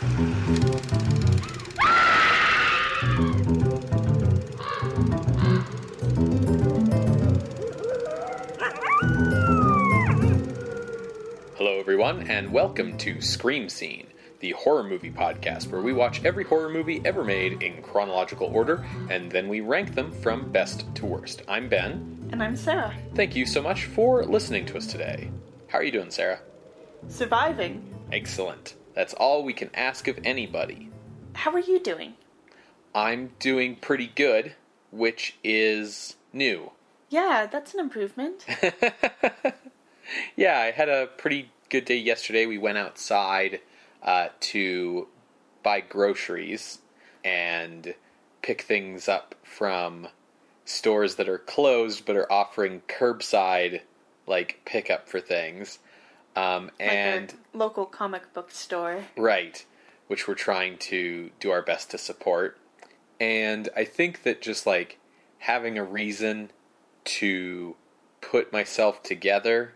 Hello, everyone, and welcome to Scream Scene, the horror movie podcast where we watch every horror movie ever made in chronological order and then we rank them from best to worst. I'm Ben. And I'm Sarah. Thank you so much for listening to us today. How are you doing, Sarah? Surviving. Excellent. That's all we can ask of anybody. How are you doing? I'm doing pretty good, which is new. Yeah, that's an improvement. Yeah, I had a pretty good day yesterday. We went outside uh, to buy groceries and pick things up from stores that are closed but are offering curbside like pickup for things. Um, and like local comic book store. Right, which we're trying to do our best to support. And I think that just like having a reason to put myself together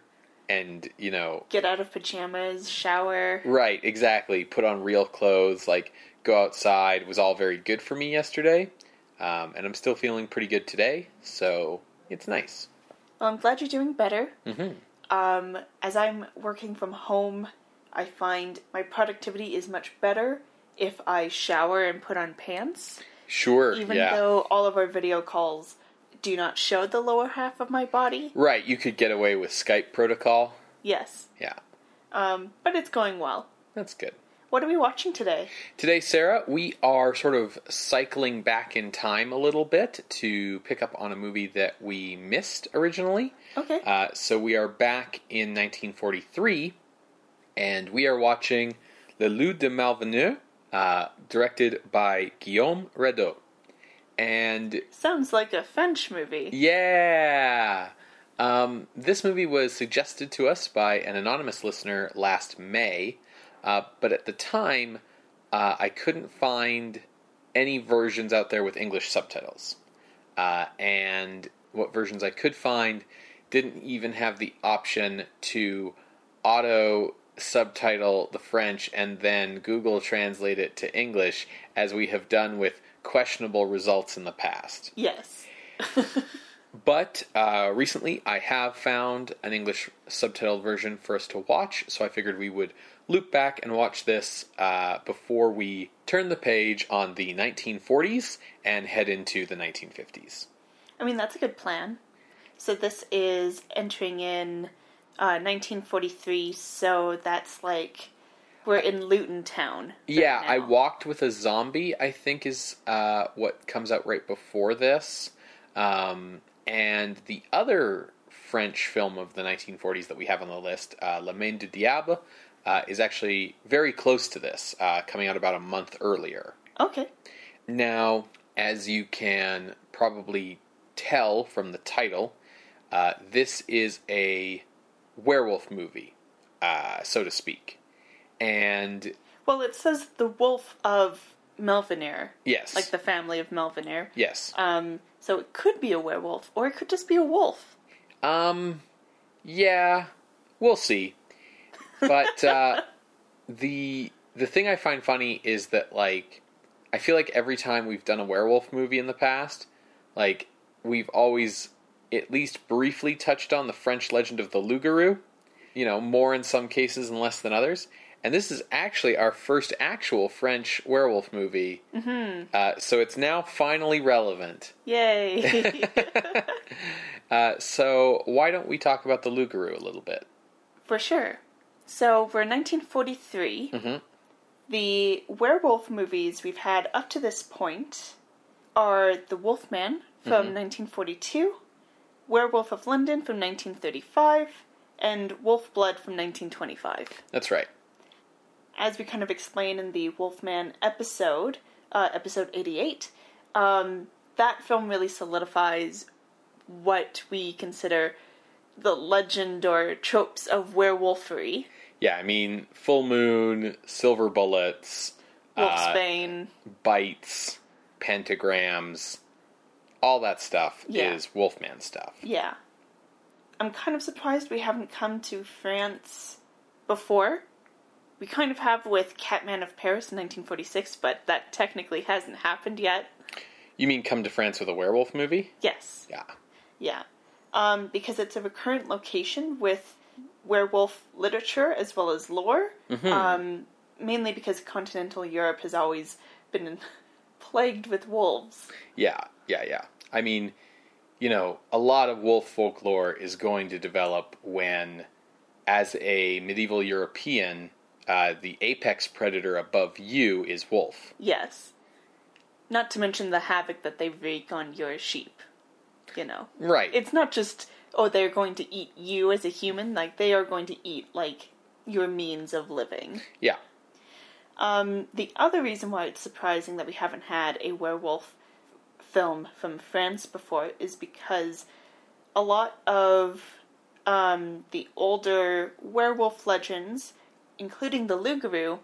and, you know, Get out of pajamas, shower. right, exactly, put on real clothes, like go outside was all very good for me yesterday. Um, and I'm still feeling pretty good today, so it's nice. Well, I'm glad you're doing better. hmm Um, as I'm working from home, I find my productivity is much better if I shower and put on pants. Sure, Even yeah. though all of our video calls do not show the lower half of my body. Right, you could get away with Skype protocol. Yes. Yeah, Um, but it's going well. that's good. What are we watching today? Today, Sarah, we are sort of cycling back in time a little bit to pick up on a movie that we missed originally. Okay. Uh, so we are back in 1943, and we are watching Le Loup de Malveneur, uh, directed by Guillaume Radot. And Sounds like a French movie. yeah. Um, this movie was suggested to us by an anonymous listener last May, uh, but at the time, uh, I couldn't find any versions out there with English subtitles. Uh, and what versions I could find didn't even have the option to auto subtitle the French and then Google translate it to English, as we have done with questionable results in the past. Yes. But uh, recently, I have found an English subtitled version for us to watch, so I figured we would loop back and watch this uh, before we turn the page on the 1940s and head into the 1950s. I mean, that's a good plan. So this is entering in uh, 1943, so that's like we're in Lewton town. right Yeah, I. Walked with a Zombie, I think, is uh, what comes out right before this. Um, and the other French film of the 1940s that we have on the list, uh, La Main du Diable, uh, is actually very close to this, uh, coming out about a month earlier. Okay. Now, as you can probably tell from the title, uh, this is a werewolf movie, uh, so to speak. And Well, it says the Wolf of Malveneur, yes, like the family of Malveneur. yes. Um, so it could be a werewolf, or it could just be a wolf. Um, yeah, we'll see. But uh, the the thing I find funny is that like I feel like every time we've done a werewolf movie in the past, like we've always at least briefly touched on the French legend of the Loup-garou. You know, more in some cases and less than others. And this is actually our first actual French werewolf movie. Mm-hmm. Uh, so it's now finally relevant. Yay! Uh, so why don't we talk about the Loup-garou a little bit? For sure. So we're in 1943. Mhm. The werewolf movies we've had up to this point are The Wolfman from 1942, Werewolf of London from 1935, and Wolf Blood from 1925. That's right. As we kind of explain in the Wolfman episode, uh, episode 88, um, that film really solidifies what we consider the legend or tropes of werewolfery. Yeah, I mean, full moon, silver bullets, uh, Wolfsbane. bites, pentagrams, all that stuff Yeah. is Wolfman stuff. Yeah. I'm kind of surprised we haven't come to France before. We kind of have with Catman of Paris in 1946, but that technically hasn't happened yet. You mean Come to France with a Werewolf movie? Yes. Yeah. Yeah. Um, because it's a recurrent location with werewolf literature as well as lore. Um, mainly because continental Europe has always been plagued with wolves. Yeah, yeah, yeah. I mean, you know, a lot of wolf folklore is going to develop when, as a medieval European, uh, the apex predator above you is wolf. Yes. Not to mention the havoc that they wreak on your sheep. You know. Right. It's not just, oh, they're going to eat you as a human. Like, they are going to eat, like, your means of living. yeah. Um, the other reason why it's surprising that we haven't had a werewolf film from France before is because a lot of um, the older werewolf legends, including the Loup-garou,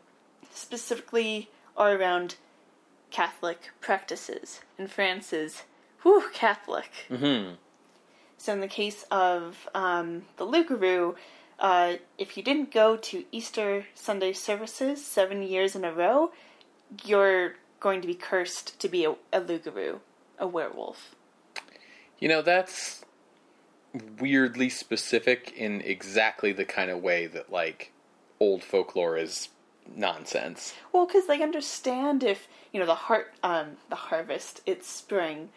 specifically are around Catholic practices. And France is, whew, Catholic. hmm So in the case of um, the Loup-garou, uh, if you didn't go to Easter Sunday services seven years in a row, you're going to be cursed to be a, a Loup-garou, a werewolf. You know, that's weirdly specific in exactly the kind of way that, like, old folklore is nonsense. Well, because they understand if you know the heart, um, the harvest, it's spring.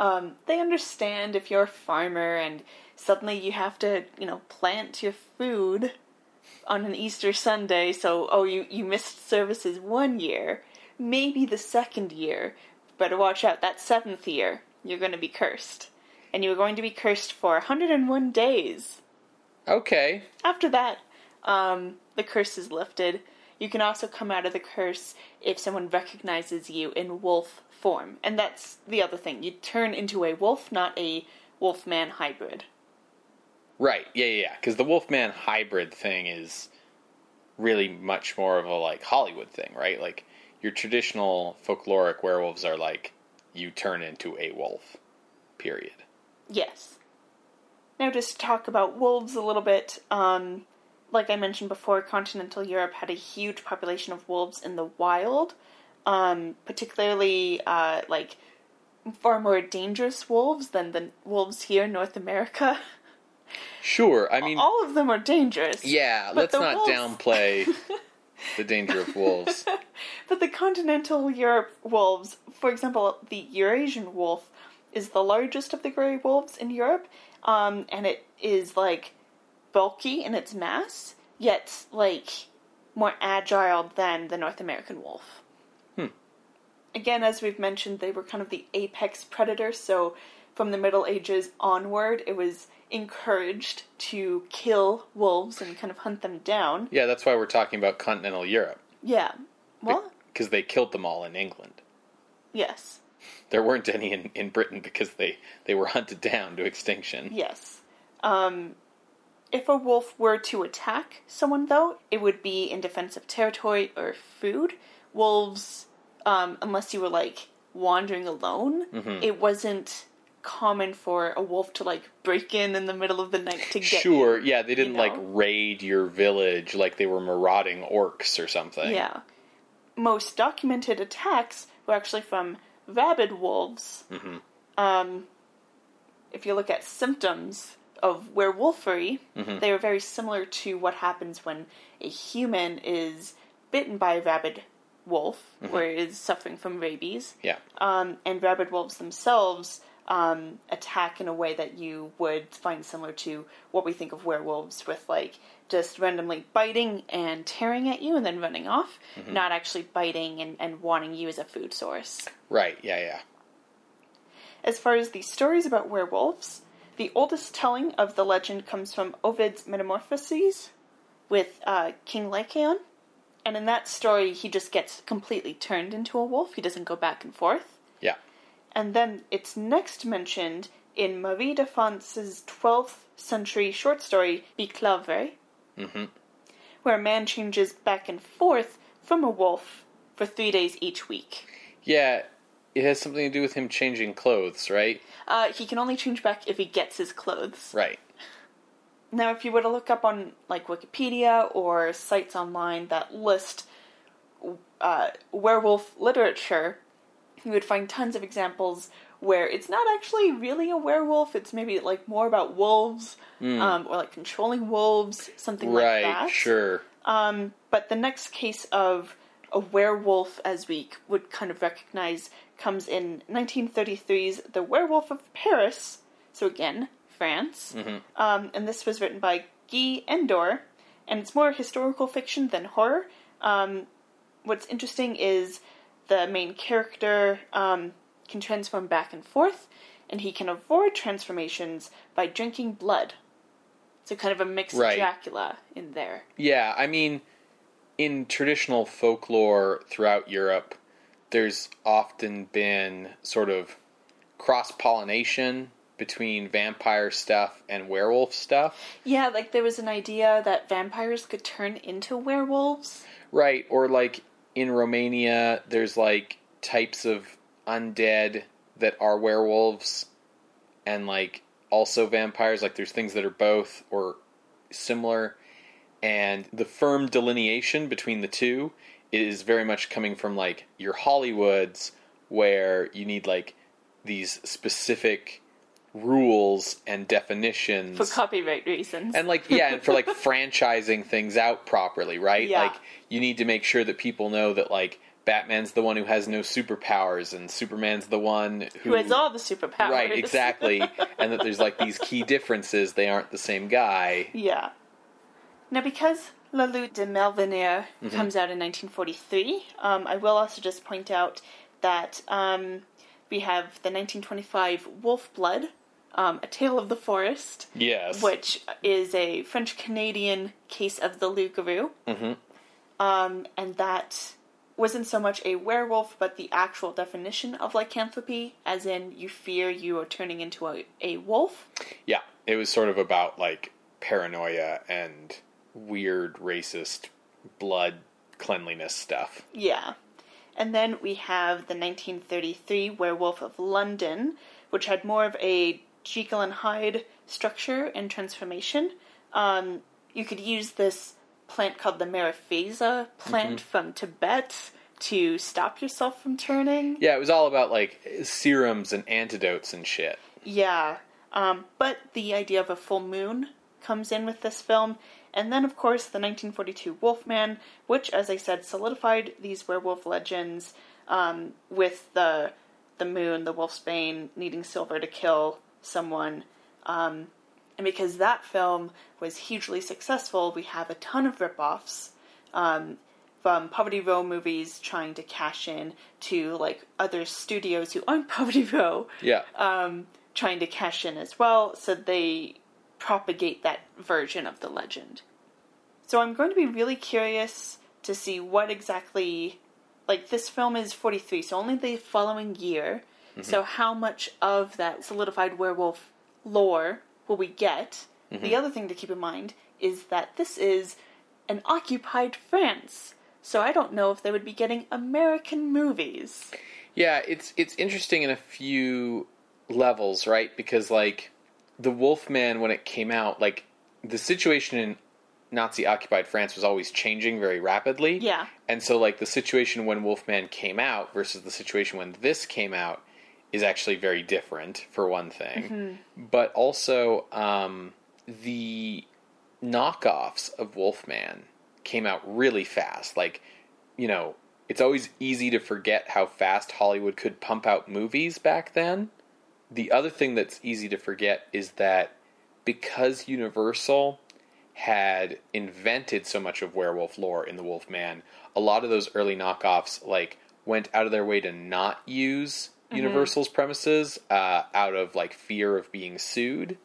Um, they understand if you're a farmer and suddenly you have to, you know, plant your food on an Easter Sunday. So, oh, you you missed services one year, maybe the second year. Better watch out. That seventh year, you're going to be cursed, and you're going to be cursed for 101 days. Okay. After that, um, the curse is lifted. You can also come out of the curse if someone recognizes you in wolf form. And that's the other thing. You turn into a wolf, not a wolf man hybrid. Right. Yeah, yeah, yeah. Because the Wolfman hybrid thing is really much more of a like Hollywood thing, right? Like your traditional folkloric werewolves are like you turn into a wolf. Period. Yes. Now, just to talk about wolves a little bit. Um, like I mentioned before, continental Europe had a huge population of wolves in the wild, um, particularly uh, like far more dangerous wolves than the wolves here in North America. Sure. I mean, All of them are dangerous. yeah. Let's not wolves- downplay the danger of wolves. But the continental Europe wolves, for example, the Eurasian wolf is the largest of the gray wolves in Europe, um, and it is like bulky in its mass, yet like more agile than the North American wolf. Hmm. Again, as we've mentioned, they were kind of the apex predator, so from the Middle Ages onward, it was encouraged to kill wolves and kind of hunt them down. Yeah, that's why we're talking about continental Europe Yeah. Well, because they killed them all in England. yes. There weren't any in, in Britain because they, they were hunted down to extinction. Yes. Um, if a wolf were to attack someone, though, it would be in defense of territory or food. Wolves, um, unless you were like wandering alone, it wasn't common for a wolf to like break in in the middle of the night to get Sure, yeah, they didn't like know? raid your village like they were marauding orcs or something. Yeah. Most documented attacks were actually from rabid wolves. hmm um, if you look at symptoms of werewolfery, Mhm. they are very similar to what happens when a human is bitten by a rabid wolf or is suffering from rabies. Yeah. Um, and rabid wolves themselves um, attack in a way that you would find similar to what we think of werewolves with, like, just randomly biting and tearing at you and then running off, not actually biting and, and wanting you as a food source. Right, yeah, yeah. As far as the stories about werewolves, the oldest telling of the legend comes from Ovid's Metamorphoses with uh, King Lycaon. And in that story, he just gets completely turned into a wolf. He doesn't go back and forth. Yeah. And then it's next mentioned in Marie de France's 12th century short story, Bisclavret, hmm where a man changes back and forth from a wolf for three days each week. Yeah, it has something to do with him changing clothes, right? Uh, he can only change back if he gets his clothes. Right. now, if you were to look up on like Wikipedia or sites online that list uh, werewolf literature, you would find tons of examples where it's not actually really a werewolf. It's maybe like more about wolves um, or like controlling wolves, something like right, that. sure. Um, but the next case of a werewolf, as we would kind of recognize, comes in 1933's The Werewolf of Paris. So again, France. Um, and this was written by Guy Endore, and it's more historical fiction than horror. Um, what's interesting is the main character um, can transform back and forth, and he can avoid transformations by drinking blood. So kind of a mix Right. of Dracula in there. Yeah, I mean, in traditional folklore throughout Europe, there's often been sort of cross pollination between vampire stuff and werewolf stuff. Yeah, like there was an idea that vampires could turn into werewolves. Right, or like in Romania, there's like types of undead that are werewolves and like also vampires. Like there's things that are both or similar. And the firm delineation between the two is very much coming from like your Hollywoods, where you need like these specific rules and definitions For copyright reasons. and like yeah and for like franchising things out properly right Yeah. like you need to make sure that people know that like batman's the one who has no superpowers and superman's the one who, who has all the superpowers. right exactly and that there's like these key differences they aren't the same guy yeah. Now, because La Lutte de Malveneur Mm-hmm. comes out in 1943, um, I will also just point out that um, we have the 1925 Wolf Blood, um, A Tale of the Forest, yes which is a French Canadian case of the loup-garou. Mhm. Um, and that wasn't so much a werewolf, but the actual definition of lycanthropy, as in you fear you are turning into a, a wolf. yeah it was sort of about like paranoia and weird racist blood cleanliness stuff Yeah. And then we have the 1933 Werewolf of London, which had more of a Jekyll and Hyde structure and transformation. Um, you could use this plant called the Mariphasa plant from Tibet to stop yourself from turning. yeah it was all about like serums and antidotes and shit Yeah. Um, but the idea of a full moon comes in with this film. And then, of course, the 1942 Wolfman, which, as I said, solidified these werewolf legends um, with the the moon, the wolf's bane, needing silver to kill someone. Um, and because that film was hugely successful, we have a ton of ripoffs um, from Poverty Row movies trying to cash in to like other studios who aren't Poverty Row yeah um, trying to cash in as well, so they propagate that version of the legend. So I'm going to be really curious to see what exactly. Like, this film is 43, so only the following year. Mm-hmm. So, how much of that solidified werewolf lore will we get? The mm-hmm. other thing to keep in mind is that this is an occupied France. So, I don't know if they would be getting American movies. Yeah, it's it's interesting in a few levels, right? Because like the Wolfman when it came out, like the situation in Nazi occupied France was always changing very rapidly. Yeah. And so like the situation when Wolfman came out versus the situation when this came out is actually very different for one thing. But also um the knockoffs of Wolfman came out really fast. Like, you know, it's always easy to forget how fast Hollywood could pump out movies back then. The other thing that's easy to forget is that because Universal had invented so much of werewolf lore in the Wolfman, a lot of those early knockoffs like went out of their way to not use Universal's premises uh, out of like fear of being sued.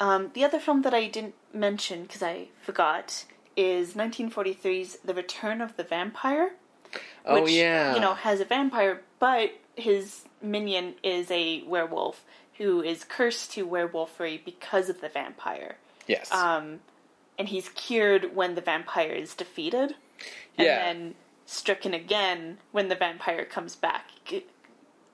Um, the other film that I didn't mention because I forgot is 1943's The Return of the Vampire. Oh which, yeah, you know, has a vampire, but his minion is a werewolf who is cursed to werewolfery because of the vampire. yes, Um, and he's cured when the vampire is defeated, and Yeah. then stricken again when the vampire comes back,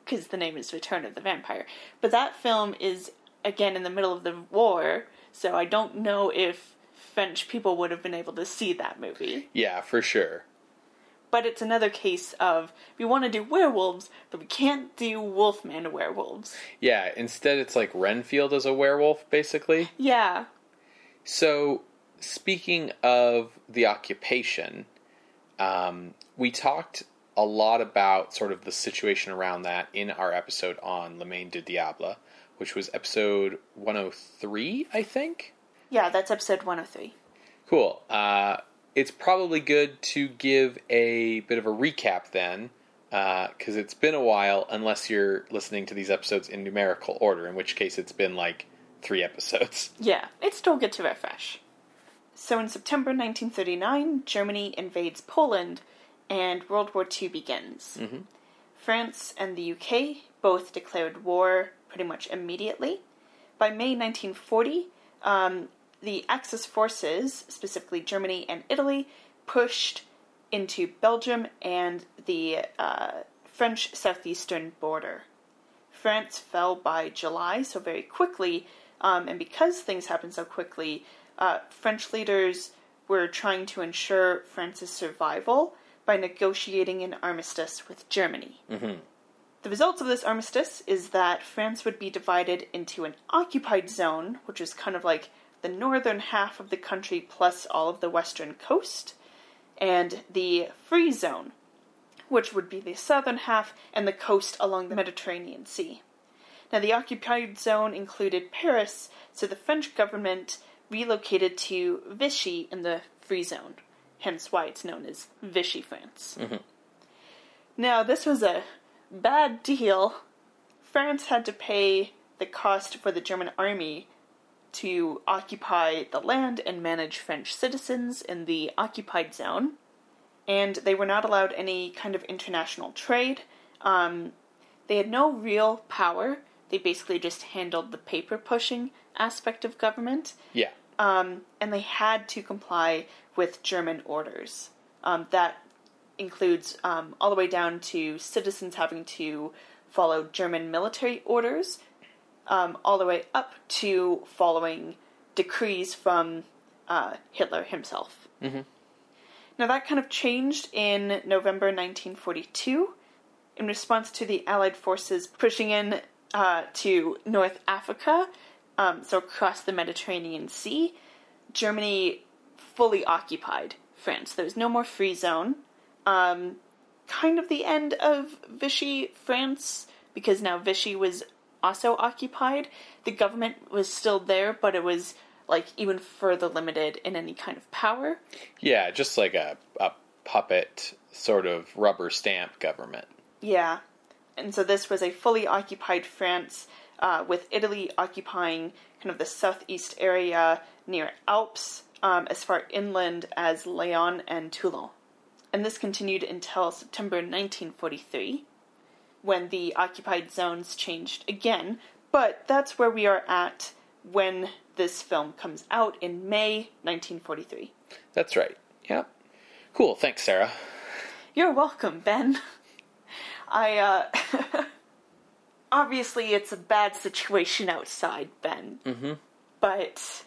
because the name is Return of the Vampire. But that film is again in the middle of the war, so I don't know if French people would have been able to see that movie. Yeah, for sure. But it's another case of we want to do werewolves, but we can't do Wolfman werewolves. Yeah, instead it's like Renfield as a werewolf, basically. Yeah. So, speaking of the occupation, um, we talked a lot about sort of the situation around that in our episode on Le Main du Diable, which was episode 103, I think. Yeah, that's episode 103. Cool. Uh, it's probably good to give a bit of a recap then, because it's been a while, unless you're listening to these episodes in numerical order, in which case it's been like three episodes. Yeah, it's still good to refresh. So in September 1939, Germany invades Poland and World War II begins. France and the UK both declared war pretty much immediately. By May 1940, um, the Axis forces, specifically Germany and Italy, pushed into Belgium and the uh, French southeastern border. France fell by July, so very quickly, um, and because things happened so quickly, uh, French leaders were trying to ensure France's survival by negotiating an armistice with Germany. The result of this armistice is that France would be divided into an occupied zone, which is kind of like the northern half of the country plus all of the western coast, and the free zone, which would be the southern half and the coast along the Mediterranean Sea. Now, the occupied zone included Paris, so the French government relocated to Vichy in the free zone, hence why it's known as Vichy France. Mm-hmm. Now, this was a bad deal. France had to pay the cost for the German army to occupy the land and manage French citizens in the occupied zone, and they were not allowed any kind of international trade. Um, they had no real power. They basically just handled the paper pushing aspect of government, Yeah. um, and they had to comply with German orders. Um, that includes um, all the way down to citizens having to follow German military orders, um, all the way up to following decrees from uh, Hitler himself. Now, that kind of changed in November 1942 in response to the Allied forces pushing in uh, to North Africa, um, so across the Mediterranean Sea. Germany fully occupied France. There was no more free zone. Um, kind of the end of Vichy France, because now Vichy was also occupied. The government was still there, but it was like even further limited in any kind of power. Yeah, just like a, a puppet sort of rubber stamp government. Yeah. And so this was a fully occupied France, uh, with Italy occupying kind of the southeast area near Alps, um, as far inland as Lyon and Toulon. And this continued until September 1943, when the occupied zones changed again. But that's where we are at when this film comes out in May 1943. That's right. Yep. Cool. Thanks, Sarah. You're welcome, Ben. I, uh. obviously, it's a bad situation outside, Ben. Mm-hmm. But.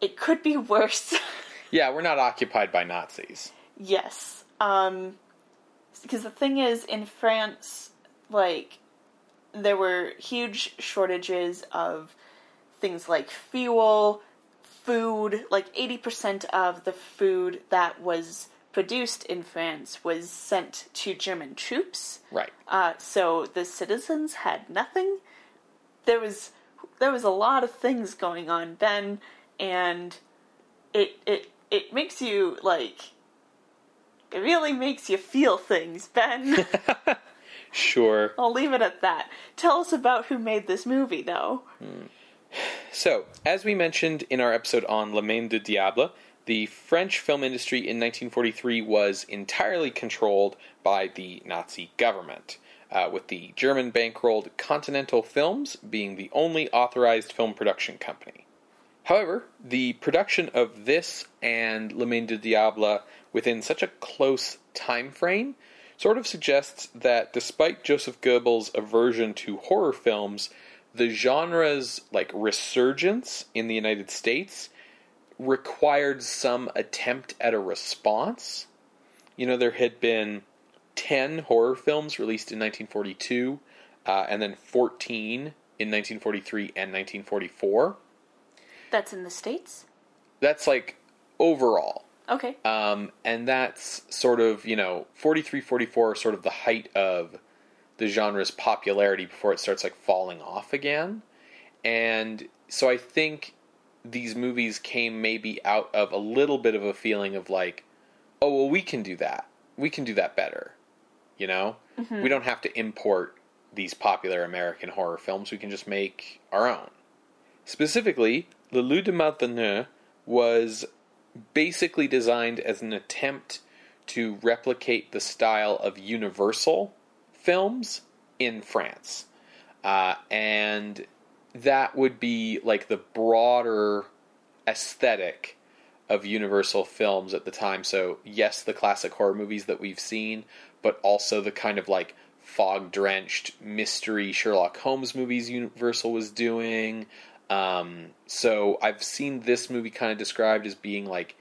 It could be worse. Yeah, we're not occupied by Nazis. yes. Um. Because the thing is, in France, like. There were huge shortages of things like fuel, food. Like, 80% of the food that was produced in France was sent to German troops. Right. Uh, so the citizens had nothing. There was there was a lot of things going on then, and it it it makes you like it really makes you feel things, Ben. Sure. I'll leave it at that. Tell us about who made this movie, though. So, as we mentioned in our episode on Le Main du Diable, the French film industry in 1943 was entirely controlled by the Nazi government, uh, with the German bankrolled Continental Films being the only authorized film production company. However, the production of this and Le Main du Diable within such a close time frame sort of suggests that despite Joseph Goebbels' aversion to horror films, the genre's like resurgence in the United States required some attempt at a response. You know, there had been 10 horror films released in 1942, uh, and then 14 in 1943 and 1944. That's in the States? That's like overall. Okay. Um, and that's sort of, you know, 43, 44 sort of the height of the genre's popularity before it starts like falling off again. And so I think these movies came maybe out of a little bit of a feeling of like, oh, well, we can do that. We can do that better. You know? We don't have to import these popular American horror films. We can just make our own. Specifically, Le Loup de Malveneur was basically designed as an attempt to replicate the style of Universal films in France. Uh, and that would be like the broader aesthetic of Universal films at the time. So, yes, the classic horror movies that we've seen, but also the kind of like fog drenched mystery Sherlock Holmes movies Universal was doing. Um, so, I've seen this movie kind of described as being like,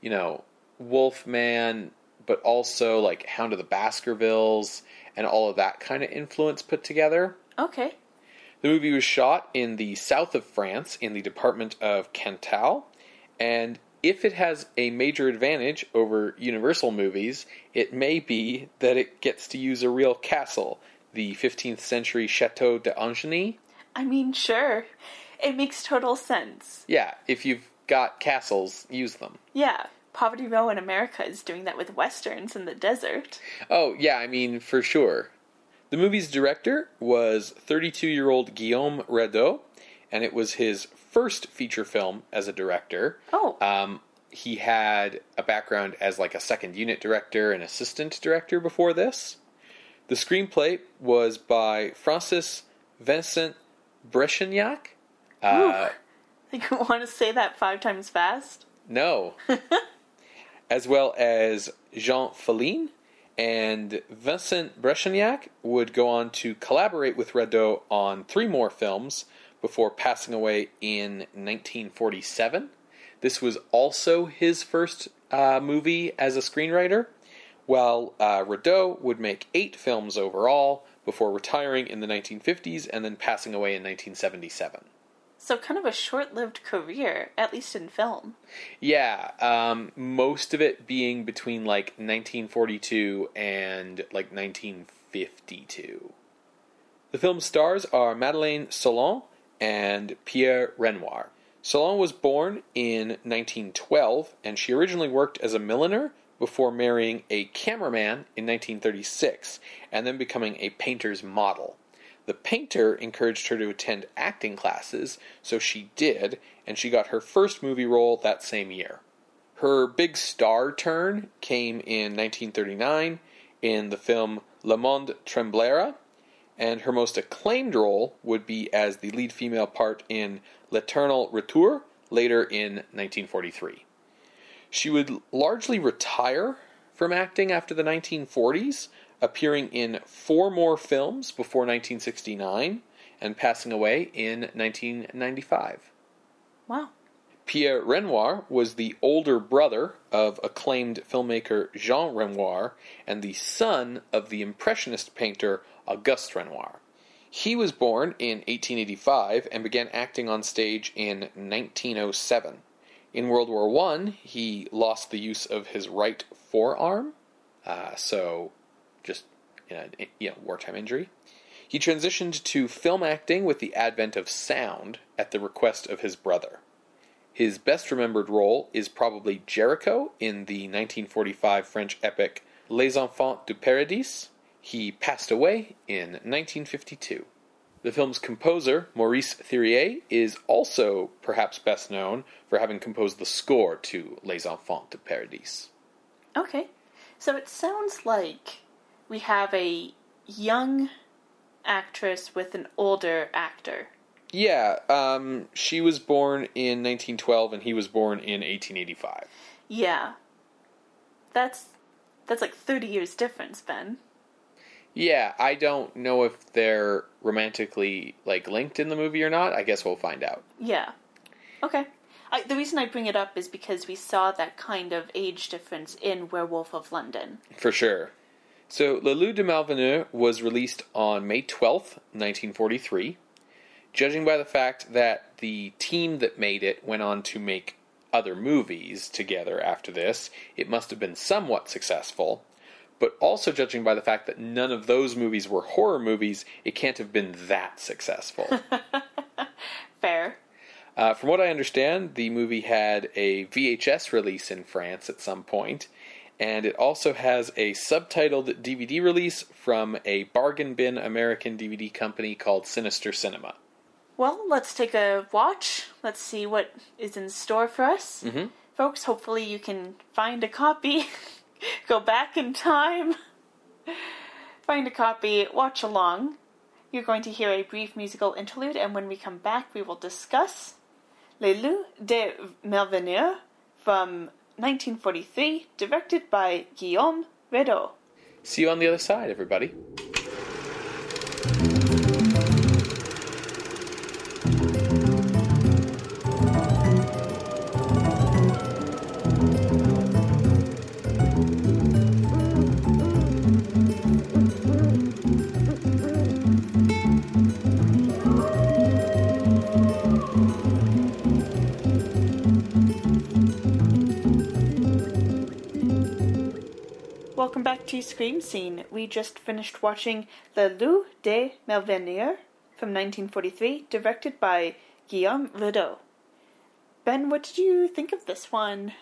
you know, Wolfman, but also like Hound of the Baskervilles and all of that kind of influence put together. Okay. The movie was shot in the south of France in the department of Cantal, and if it has a major advantage over Universal movies, it may be that it gets to use a real castle, the 15th century Chateau d'Anjony. I mean, sure. It makes total sense. Yeah, if you've got castles, use them. Yeah. Poverty Row in America is doing that with westerns in the desert. Oh, yeah, I mean, for sure. The movie's director was 32 year old Guillaume Radot, and it was his first feature film as a director. Oh. Um, he had a background as like a second unit director and assistant director before this. The screenplay was by Francis Vincent Brechignac. Uh, Think you want to say that five times fast? no. as well as Jean Feline. And Vincent Brechignac would go on to collaborate with Radot on three more films before passing away in 1947. This was also his first uh, movie as a screenwriter, while uh, Radot would make eight films overall before retiring in the 1950s and then passing away in 1977. So, kind of a short lived career, at least in film. Yeah, um, most of it being between like 1942 and like 1952. The film's stars are Madeleine Sologne and Pierre Renoir. Solon was born in 1912, and she originally worked as a milliner before marrying a cameraman in 1936, and then becoming a painter's model. The painter encouraged her to attend acting classes, so she did, and she got her first movie role that same year. Her big star turn came in 1939 in the film Le Monde Tremblera, and her most acclaimed role would be as the lead female part in L'Eternel Retour later in 1943. She would largely retire from acting after the 1940s, appearing in four more films before 1969 and passing away in 1995. Wow. Pierre Renoir was the older brother of acclaimed filmmaker Jean Renoir and the son of the Impressionist painter Auguste Renoir. He was born in 1885 and began acting on stage in 1907. In World War I, he lost the use of his right forearm, uh, so just you know, you know, wartime injury. He transitioned to film acting with the advent of sound at the request of his brother. His best remembered role is probably Jericho in the 1945 French epic Les Enfants du Paradis. He passed away in 1952. The film's composer, Maurice Thiriet, is also perhaps best known for having composed the score to Les Enfants du Paradis. Okay. So it sounds like we have a young actress with an older actor. Yeah, um, she was born in 1912 and he was born in 1885. Yeah. That's that's like 30 years difference, Ben. Yeah, I don't know if they're romantically like linked in the movie or not. I guess we'll find out. Yeah. Okay. I, the reason I bring it up is because we saw that kind of age difference in Werewolf of London. For sure. So, Le Loup de Malveneur was released on May 12th, 1943. Judging by the fact that the team that made it went on to make other movies together after this, it must have been somewhat successful. But also judging by the fact that none of those movies were horror movies, it can't have been that successful. Fair. Uh, from what I understand, the movie had a VHS release in France at some point, and it also has a subtitled DVD release from a bargain bin American DVD company called Sinister Cinema. Well, let's take a watch. Let's see what is in store for us. Mm-hmm. Folks, hopefully you can find a copy, go back in time, find a copy, watch along. You're going to hear a brief musical interlude, and when we come back, we will discuss Les Loups de Malveneur from 1943, directed by Guillaume Radot. See you on the other side, everybody. Welcome back to Scream Scene. We just finished watching Le Loup de Malveneur from 1943, directed by Guillaume Radot. Ben, what did you think of this one?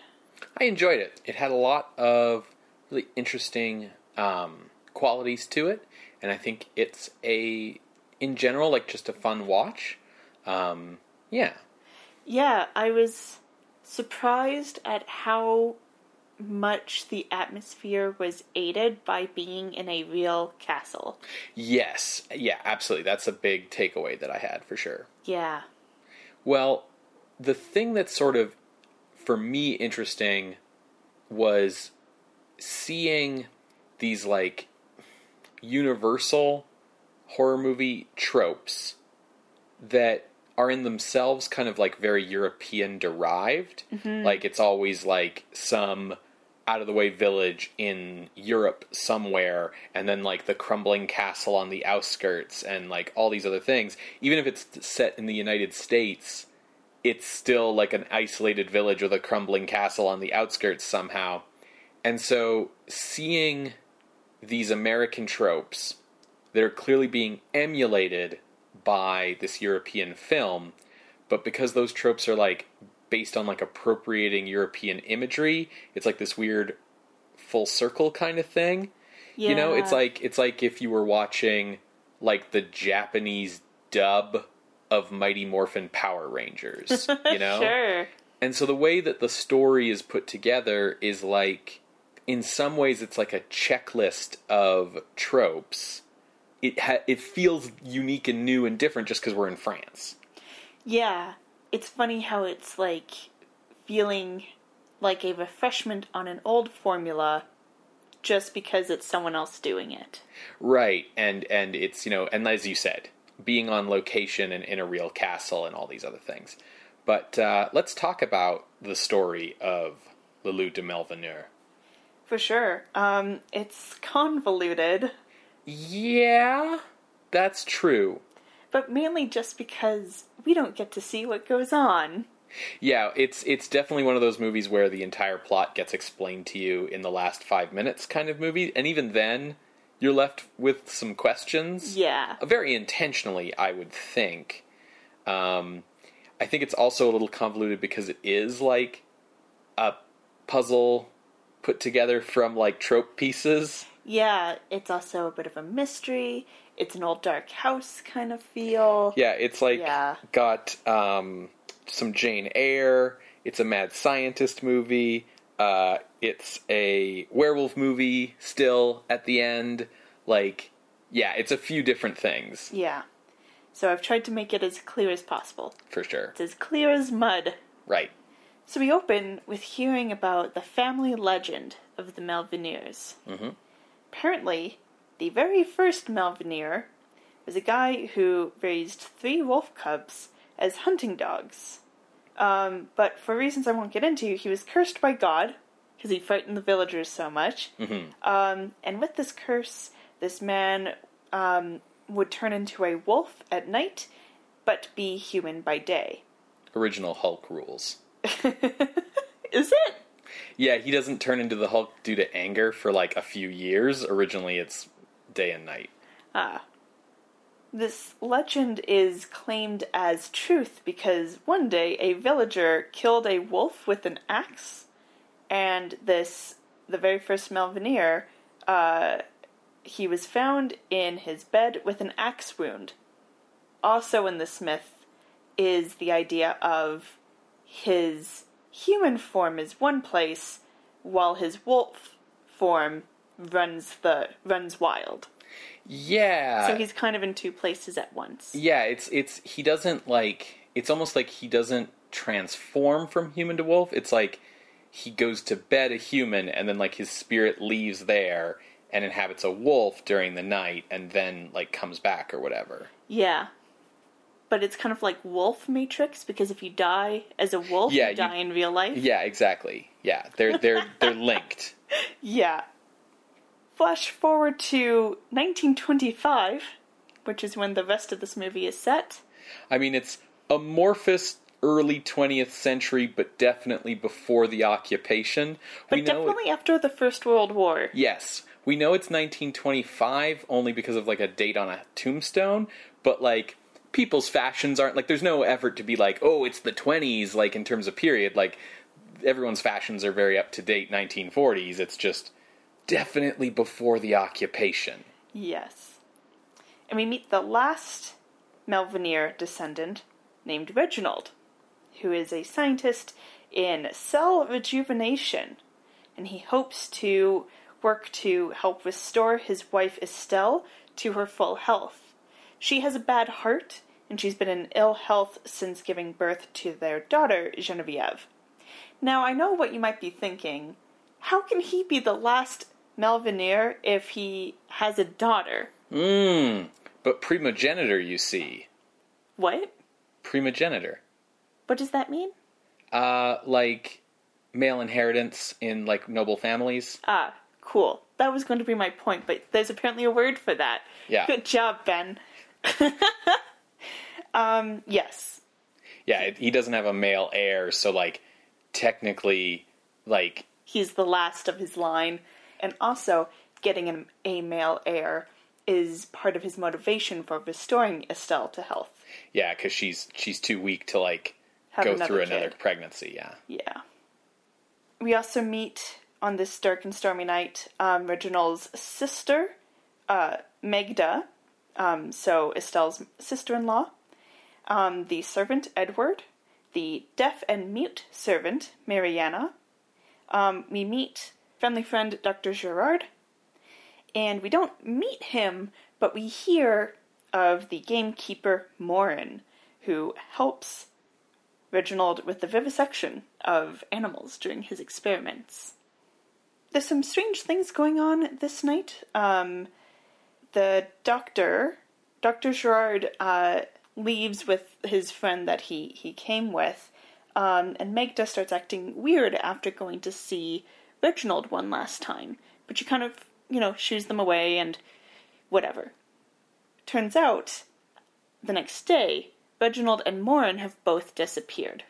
I enjoyed it. It had a lot of really interesting um, qualities to it, and I think it's a, in general, like just a fun watch. Um, yeah. Yeah, I was surprised at how much the atmosphere was aided by being in a real castle. Yes. Yeah, absolutely. That's a big takeaway that I had for sure. Yeah. Well, the thing that's sort of, for me, interesting was seeing these like universal horror movie tropes that are in themselves kind of like very European derived. Mm-hmm. Like it's always like some out of the way village in Europe somewhere, and then like the crumbling castle on the outskirts, and like all these other things. Even if it's set in the United States, it's still like an isolated village with a crumbling castle on the outskirts somehow. And so seeing these American tropes that are clearly being emulated by this European film, but because those tropes are like based on like appropriating European imagery, it's like this weird full circle kind of thing. Yeah. You know, it's like it's like if you were watching like the Japanese dub of Mighty Morphin Power Rangers, you know? sure. And so the way that the story is put together is like, in some ways, it's like a checklist of tropes. It ha- it feels unique and new and different just because we're in France. Yeah. It's funny how it's like feeling like a refreshment on an old formula just because it's someone else doing it. Right, and and it's you know, and as you said, being on location and in a real castle and all these other things. But uh, let's talk about the story of Le Loup de Malveneur. For sure. Um, it's convoluted, Yeah, that's true. But mainly just because we don't get to see what goes on. Yeah, it's it's definitely one of those movies where the entire plot gets explained to you in the last five minutes, kind of movie, and even then, you're left with some questions. Yeah. Uh, very intentionally, I would think. Um, I think it's also a little convoluted because it is like a puzzle put together from like trope pieces. Yeah, it's also a bit of a mystery. It's an old dark house kind of feel. Yeah, it's like Yeah. got um, some Jane Eyre. It's a mad scientist movie. Uh, it's a werewolf movie still at the end. Like, yeah, it's a few different things Yeah. So I've tried to make it as clear as possible. for sure. It's as clear as mud. Right. So we open with hearing about the family legend of the Malveneurs. Mhm. Apparently, the very first Malveneur was a guy who raised three wolf cubs as hunting dogs. Um, but for reasons I won't get into, he was cursed by God because he frightened the villagers so much. Um, and with this curse, this man um, would turn into a wolf at night, but be human by day. Original Hulk rules. Is it? Yeah, he doesn't turn into the Hulk due to anger for like a few years. Originally, it's day and night. Ah. This legend is claimed as truth because one day a villager killed a wolf with an axe, and this, the very first Malveneur, uh, he was found in his bed with an axe wound. Also in this myth is the idea of his human form is one place, while his wolf form runs the runs wild. Yeah. So he's kind of in two places at once. Yeah, it's it's he doesn't like it's almost like he doesn't transform from human to wolf. It's like he goes to bed a human and then like his spirit leaves there and inhabits a wolf during the night and then like comes back or whatever. Yeah. But it's kind of like wolf matrix because if you die as a wolf, Yeah, you you- die in real life. Yeah, exactly. Yeah, they're they're they're linked. Yeah. Flash forward to 1925, which is when the rest of this movie is set. I mean, it's amorphous early 20th century but definitely before the occupation. But we know it- definitely after the First World War. Yes, we know it's 1925 only because of like a date on a tombstone, but like people's fashions aren't like there's no effort to be like, "Oh, it's the 20s" like in terms of period. Like everyone's fashions are very up to date 1940s. It's just definitely before the occupation. Yes. And we meet the last Malveneur descendant named Reginald, who is a scientist in cell rejuvenation, and he hopes to work to help restore his wife Estelle to her full health. She has a bad heart, and she's been in ill health since giving birth to their daughter, Genevieve. Now, I know what you might be thinking. How can he be the last Malveneur if he has a daughter? Mmm. But primogenitor, you see. What? Primogenitor. What does that mean? Uh, like male inheritance in like noble families. Ah, cool. That was going to be my point, but there's apparently a word for that. Yeah. Good job, Ben. um, yes. Yeah, it, he doesn't have a male heir, so like technically, like He's the last of his line. And also, getting an, a male heir is part of his motivation for restoring Estelle to health. yeah, because she's she's too weak to like Have go another through another pregnancy. Yeah, Yeah. We also meet on this dark and stormy night um, Reginald's sister, uh, Megda, um, so Estelle's sister in law, um, the servant Edward, the deaf and mute servant Mariana. Um, we meet friendly friend Dr. Gerard, and we don't meet him, but we hear of the gamekeeper Morin, who helps Reginald with the vivisection of animals during his experiments. There's some strange things going on this night. Um, the doctor, Dr. Gerard, uh, leaves with his friend that he, he came with, um, and Magda starts acting weird after going to see Reginald one last time. But she kind of, you know, shoos them away and whatever. Turns out, the next day, Reginald and Morin have both disappeared.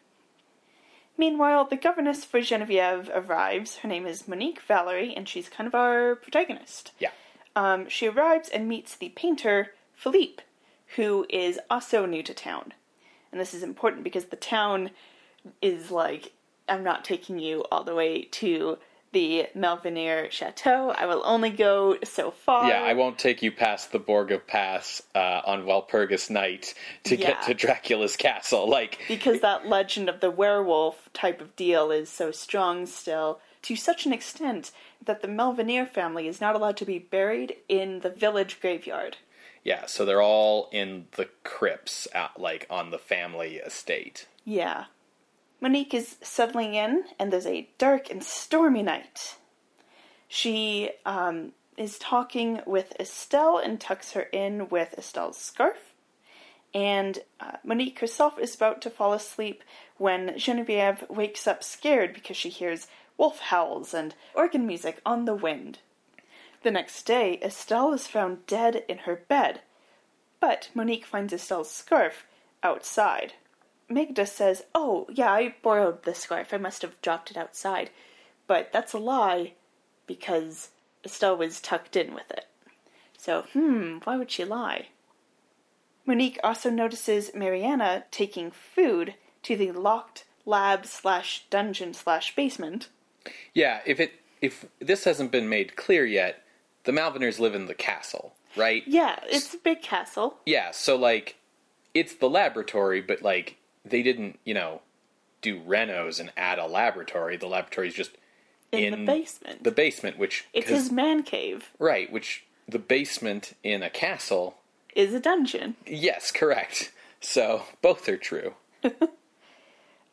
Meanwhile, the governess for Genevieve arrives. Her name is Monique Valerie, and she's kind of our protagonist. yeah, Um, she arrives and meets the painter Philippe, who is also new to town. And this is important because the town is like, I'm not taking you all the way to the Malveneur Chateau. I will only go so far. yeah. I won't take you past the Borgo Pass uh, on Walpurgis night to Yeah. get to Dracula's castle. Like, because that legend of the werewolf type of deal is so strong still, to such an extent that the Malveneur family is not allowed to be buried in the village graveyard. yeah. So they're all in the crypts, out, like on the family estate. Yeah. Monique is settling in, and there's a dark and stormy night. She um, is talking with Estelle and tucks her in with Estelle's scarf. And uh, Monique herself is about to fall asleep when Genevieve wakes up scared because she hears wolf howls and organ music on the wind. The next day, Estelle is found dead in her bed, but Monique finds Estelle's scarf outside. Magda says, Oh, yeah, I borrowed the scarf. I must have dropped it outside. But that's a lie because Estelle was tucked in with it. So, hmm, why would she lie? Monique also notices Mariana taking food to the locked lab slash dungeon slash basement. Yeah, if it if this hasn't been made clear yet, the Malveneurs live in the castle, right? Yeah, it's a big castle. Yeah, so like it's the laboratory, but like they didn't, you know, do renos and add a laboratory. The laboratory's just In, the basement. The basement, which it's his man cave. right, which the basement in a castle. Is a dungeon. Yes, correct. So both are true.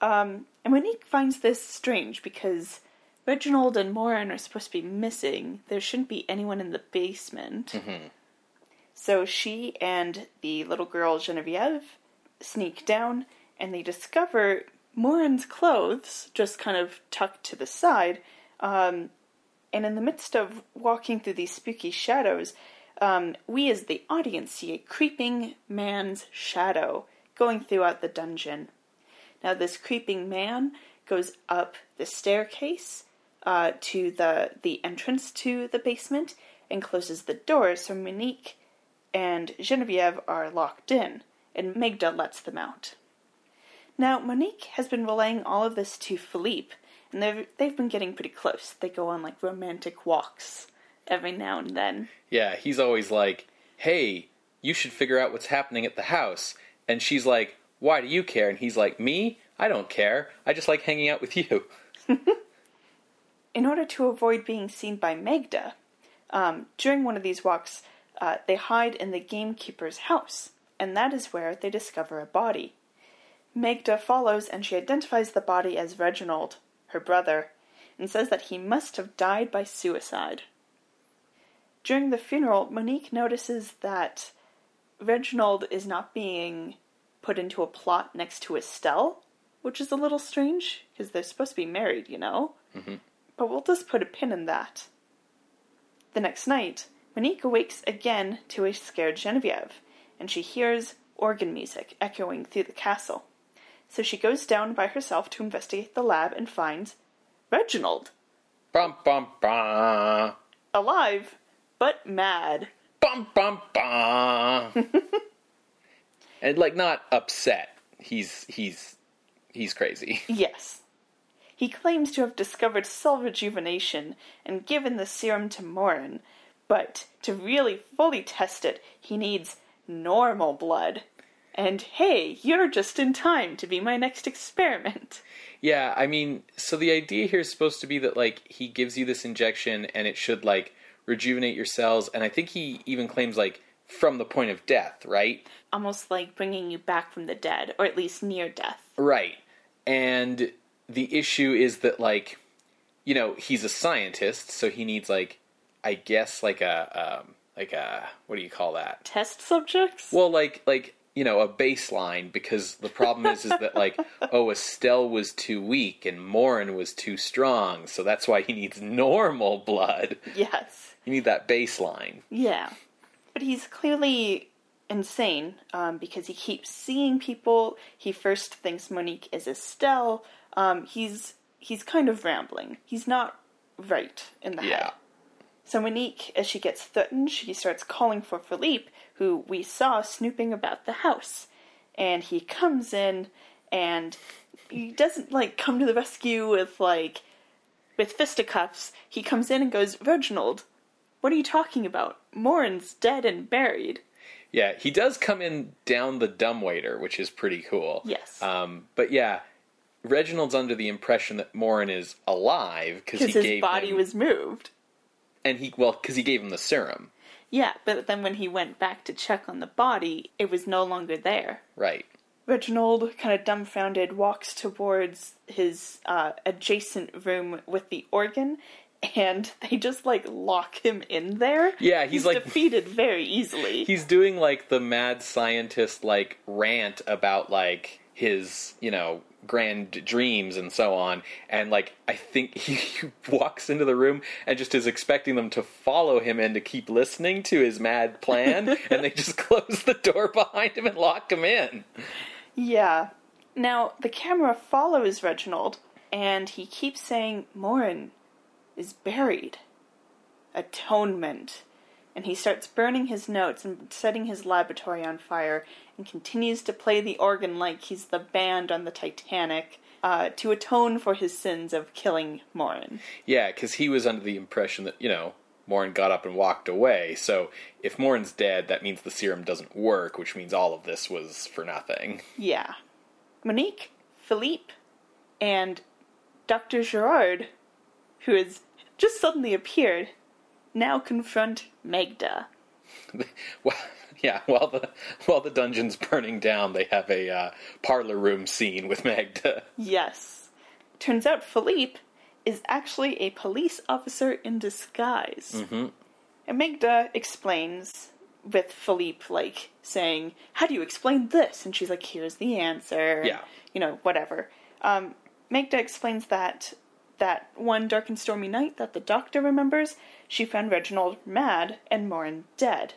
um, And Monique finds this strange because Reginald and Morin are supposed to be missing. There shouldn't be anyone in the basement. So she and the little girl Genevieve sneak down and they discover Morin's clothes just kind of tucked to the side. Um, and in the midst of walking through these spooky shadows, um, we as the audience see a creeping man's shadow going throughout the dungeon. Now, this creeping man goes up the staircase uh, to the the entrance to the basement and closes the door. So Monique and Genevieve are locked in, and Magda lets them out. Now, Monique has been relaying all of this to Philippe, and they've they've been getting pretty close. They go on like romantic walks every now and then. Yeah, he's always like, "Hey, you should figure out what's happening at the house." And she's like, "Why do you care?" And he's like, "Me? I don't care. I just like hanging out with you." in order to avoid being seen by Magda, um, during one of these walks, uh, they hide in the gamekeeper's house, and that is where they discover a body. Magda follows and she identifies the body as Reginald, her brother, and says that he must have died by suicide. During the funeral, Monique notices that Reginald is not being put into a plot next to Estelle, which is a little strange because they're supposed to be married, you know? Mm-hmm. But we'll just put a pin in that. The next night, Monique awakes again to a scared Genevieve, and she hears organ music echoing through the castle. So she goes down by herself to investigate the lab and finds Reginald, Bum bum bum. alive, but mad. Bum bum bum. and like not upset. He's he's he's crazy. Yes. He claims to have discovered cell rejuvenation and given the serum to Morin, but to really fully test it, he needs normal blood. And hey, you're just in time to be my next experiment. Yeah, I mean, so the idea here is supposed to be that like he gives you this injection and it should like rejuvenate your cells and I think he even claims like from the point of death, right? Almost like bringing you back from the dead, or at least near death. Right. And the issue is that like you know, he's a scientist, so he needs like I guess like a um like a what do you call that? Test subjects? Well, like like you know a baseline because the problem is is that like oh Estelle was too weak and Morin was too strong, so that's why he needs normal blood. yes. You need that baseline. Yeah. But he's clearly insane um, because he keeps seeing people. He first thinks Monique is Estelle. Um, he's he's kind of rambling. He's not right in the Yeah. head. So Monique, as she gets threatened, she starts calling for Philippe, who we saw snooping about the house. And he comes in and he doesn't like come to the rescue with like with fisticuffs. He comes in and goes, Reginald, what are you talking about? Morin's dead and buried. Yeah, he does come in down the dumbwaiter, which is pretty cool. Yes. Um, but yeah, Reginald's under the impression that Morin is alive because his gave body him, was moved. and he well because he gave him the serum, Yeah, but then when he went back to check on the body, it was no longer there. right? Reginald, kind of dumbfounded, walks towards his uh, adjacent room with the organ and they just like lock him in there. Yeah, he's, like- defeated very easily. He's doing like the mad scientist like rant about like his, you know, grand dreams and so on. And like I think he, he walks into the room and just is expecting them to follow him and to keep listening to his mad plan and they just close the door behind him and lock him in. Yeah. Now, the camera follows Reginald, and he keeps saying, Morin is buried. Atonement. And he starts burning his notes and setting his laboratory on fire, and continues to play the organ like he's the band on the Titanic uh, to atone for his sins of killing Morin. Yeah, because he was under the impression that, you know, Morin got up and walked away. So if Morin's dead, that means the serum doesn't work, which means all of this was for nothing. Yeah. Monique, Philippe, and Dr. Gerard, who has just suddenly appeared, now confront Magda. Well, yeah, while the while the dungeon's burning down, they have a uh, parlor room scene with Magda. Yes. Turns out Philippe is actually a police officer in disguise. Mm-hmm. And Magda explains with Philippe, like, saying, How do you explain this? And she's like, Here's the answer. Yeah. You know, whatever. Um, Magda explains that that one dark and stormy night that the doctor remembers, she found Reginald mad and Morin dead.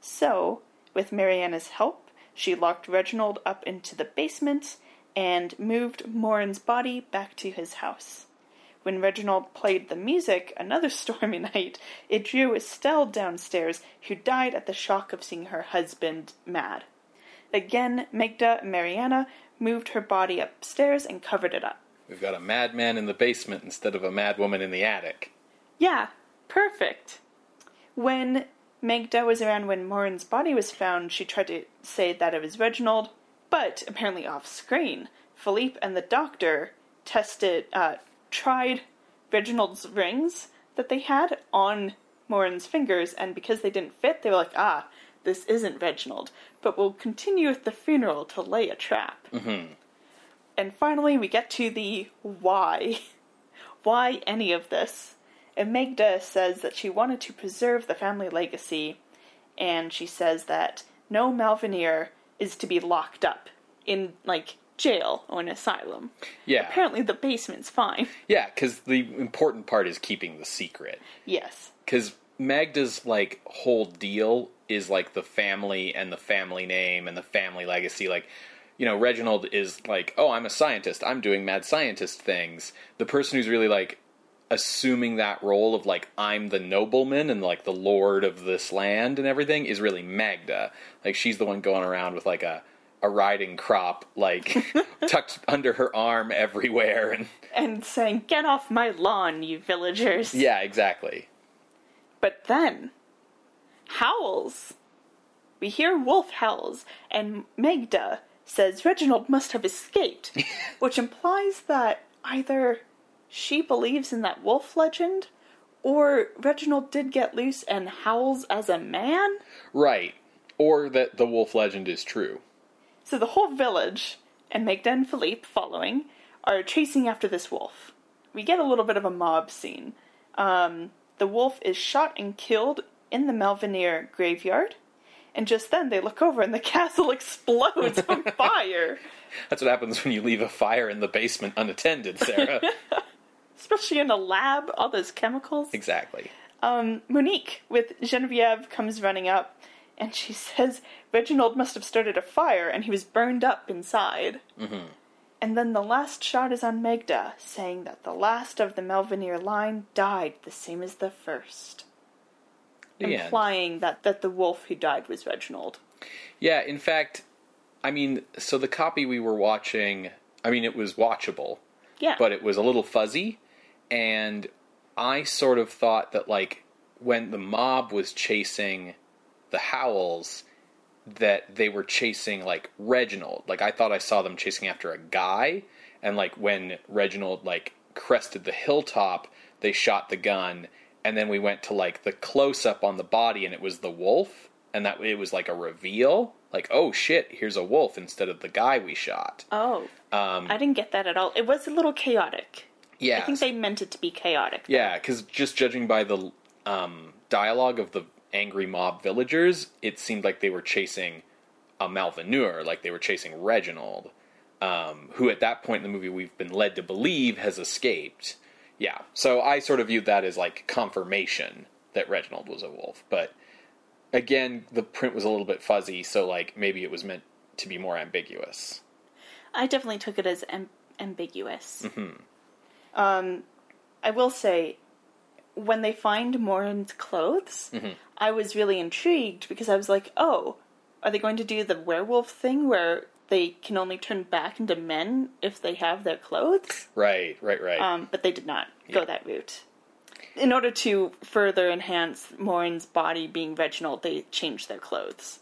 So, with Mariana's help, she locked Reginald up into the basement and moved Morin's body back to his house. When Reginald played the music another stormy night, it drew Estelle downstairs, who died at the shock of seeing her husband mad. Again, Magda and Mariana moved her body upstairs and covered it up. We've got a madman in the basement instead of a madwoman in the attic. Yeah, perfect. When Magda was around when Morin's body was found, she tried to say that it was Reginald, but apparently off screen. Philippe and the doctor tested, uh, tried Reginald's rings that they had on Morin's fingers, and because they didn't fit, they were like, ah, this isn't Reginald. But we'll continue with the funeral to lay a trap. Mm-hmm. And finally, we get to the why. Why any of this? And Magda says that she wanted to preserve the family legacy, and she says that no Malveneur is to be locked up in, like, jail or an asylum. Yeah, Apparently, the basement's fine. yeah, because the important part is keeping the secret. Yes. Because Magda's like whole deal is like the family and the family name and the family legacy. Like, you know, Reginald is like, oh, I'm a scientist. I'm doing mad scientist things. The person who's really like assuming that role of like I'm the nobleman and like the lord of this land and everything is really Magda. Like she's the one going around with like a a riding crop like tucked under her arm everywhere and And saying, Get off my lawn, you villagers. yeah, exactly. But then, howls. We hear wolf howls, and Magda says Reginald must have escaped, which implies that either she believes in that wolf legend, or Reginald did get loose and howls as a man. Right. Or that the wolf legend is true. So the whole village, and Magda and Philippe following, are chasing after this wolf. We get a little bit of a mob scene. Um, the wolf is shot and killed in the Malveneur graveyard, and just then they look over and the castle explodes on fire. That's what happens when you leave a fire in the basement unattended, Sarah. Especially in a lab, all those chemicals. exactly. Um, Monique with Genevieve comes running up, and she says Reginald must have started a fire and he was burned up inside. Mm-hmm. And then the last shot is on Magda, saying that the last of the Malveneur line died the same as the first, Implying that, that the wolf who died was Reginald. Yeah, in fact, I mean, so the copy we were watching, I mean, it was watchable, Yeah. but it was a little fuzzy, and I sort of thought that, like, when the mob was chasing the howls, that they were chasing, like, Reginald. Like, I thought I saw them chasing after a guy, and, like, when Reginald, like, crested the hilltop, they shot the gun, and then we went to, like, the close up on the body, and it was the wolf, and that it was, like, a reveal. Like, oh shit, here's a wolf instead of the guy we shot. oh, Um, I didn't get that at all. It was a little chaotic. Yeah. I think they meant it to be chaotic. Yeah, because just judging by the um, dialogue of the angry mob villagers, it seemed like they were chasing a Malveneur, like they were chasing Reginald, um, who at that point in the movie we've been led to believe has escaped. Yeah, so I sort of viewed that as like confirmation that Reginald was a wolf. But again, the print was a little bit fuzzy, so like maybe it was meant to be more ambiguous. I definitely took it as am- ambiguous. Mm-hmm. Um, I will say, when they find Morin's clothes, Mm-hmm. I was really intrigued because I was like, oh, are they going to do the werewolf thing where they can only turn back into men if they have their clothes? Right, right, right. Um, but they did not go Yeah. that route. In order to further enhance Morin's body being Reginald, they changed their clothes.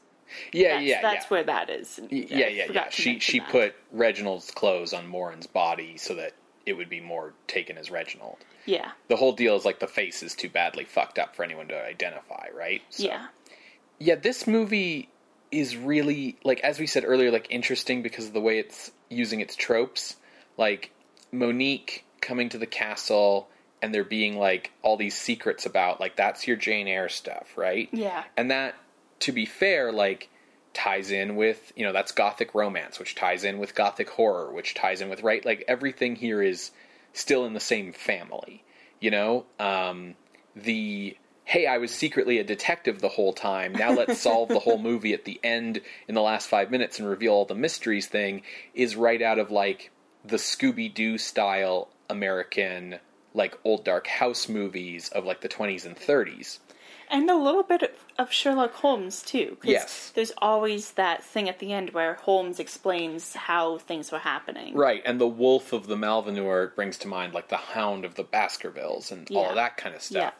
yeah, That's, yeah, that's yeah. where that is. Y- I yeah, yeah, yeah. She she that. put Reginald's clothes on Morin's body so that it would be more taken as Reginald. yeah, The whole deal is like the face is too badly fucked up for anyone to identify, right? So- yeah, Yeah, this movie is really like as we said earlier like interesting because of the way it's using its tropes. Like Monique coming to the castle and there being like all these secrets about like that's your Jane Eyre stuff, right? yeah, and that to be fair like ties in with you know that's gothic romance which ties in with gothic horror which ties in with right like everything here is still in the same family you know um the hey i was secretly a detective the whole time now let's solve the whole movie at the end in the last five minutes and reveal all the mysteries thing is right out of like the scooby-doo style american like old dark house movies of like the 20s and 30s and a little bit of Sherlock Holmes too. 'cause Yes. there's always that thing at the end where Holmes explains how things were happening. Right, and the wolf of the Malveneur brings to mind like the hound of the Baskervilles and all Yeah. of that kind of stuff. Yeah.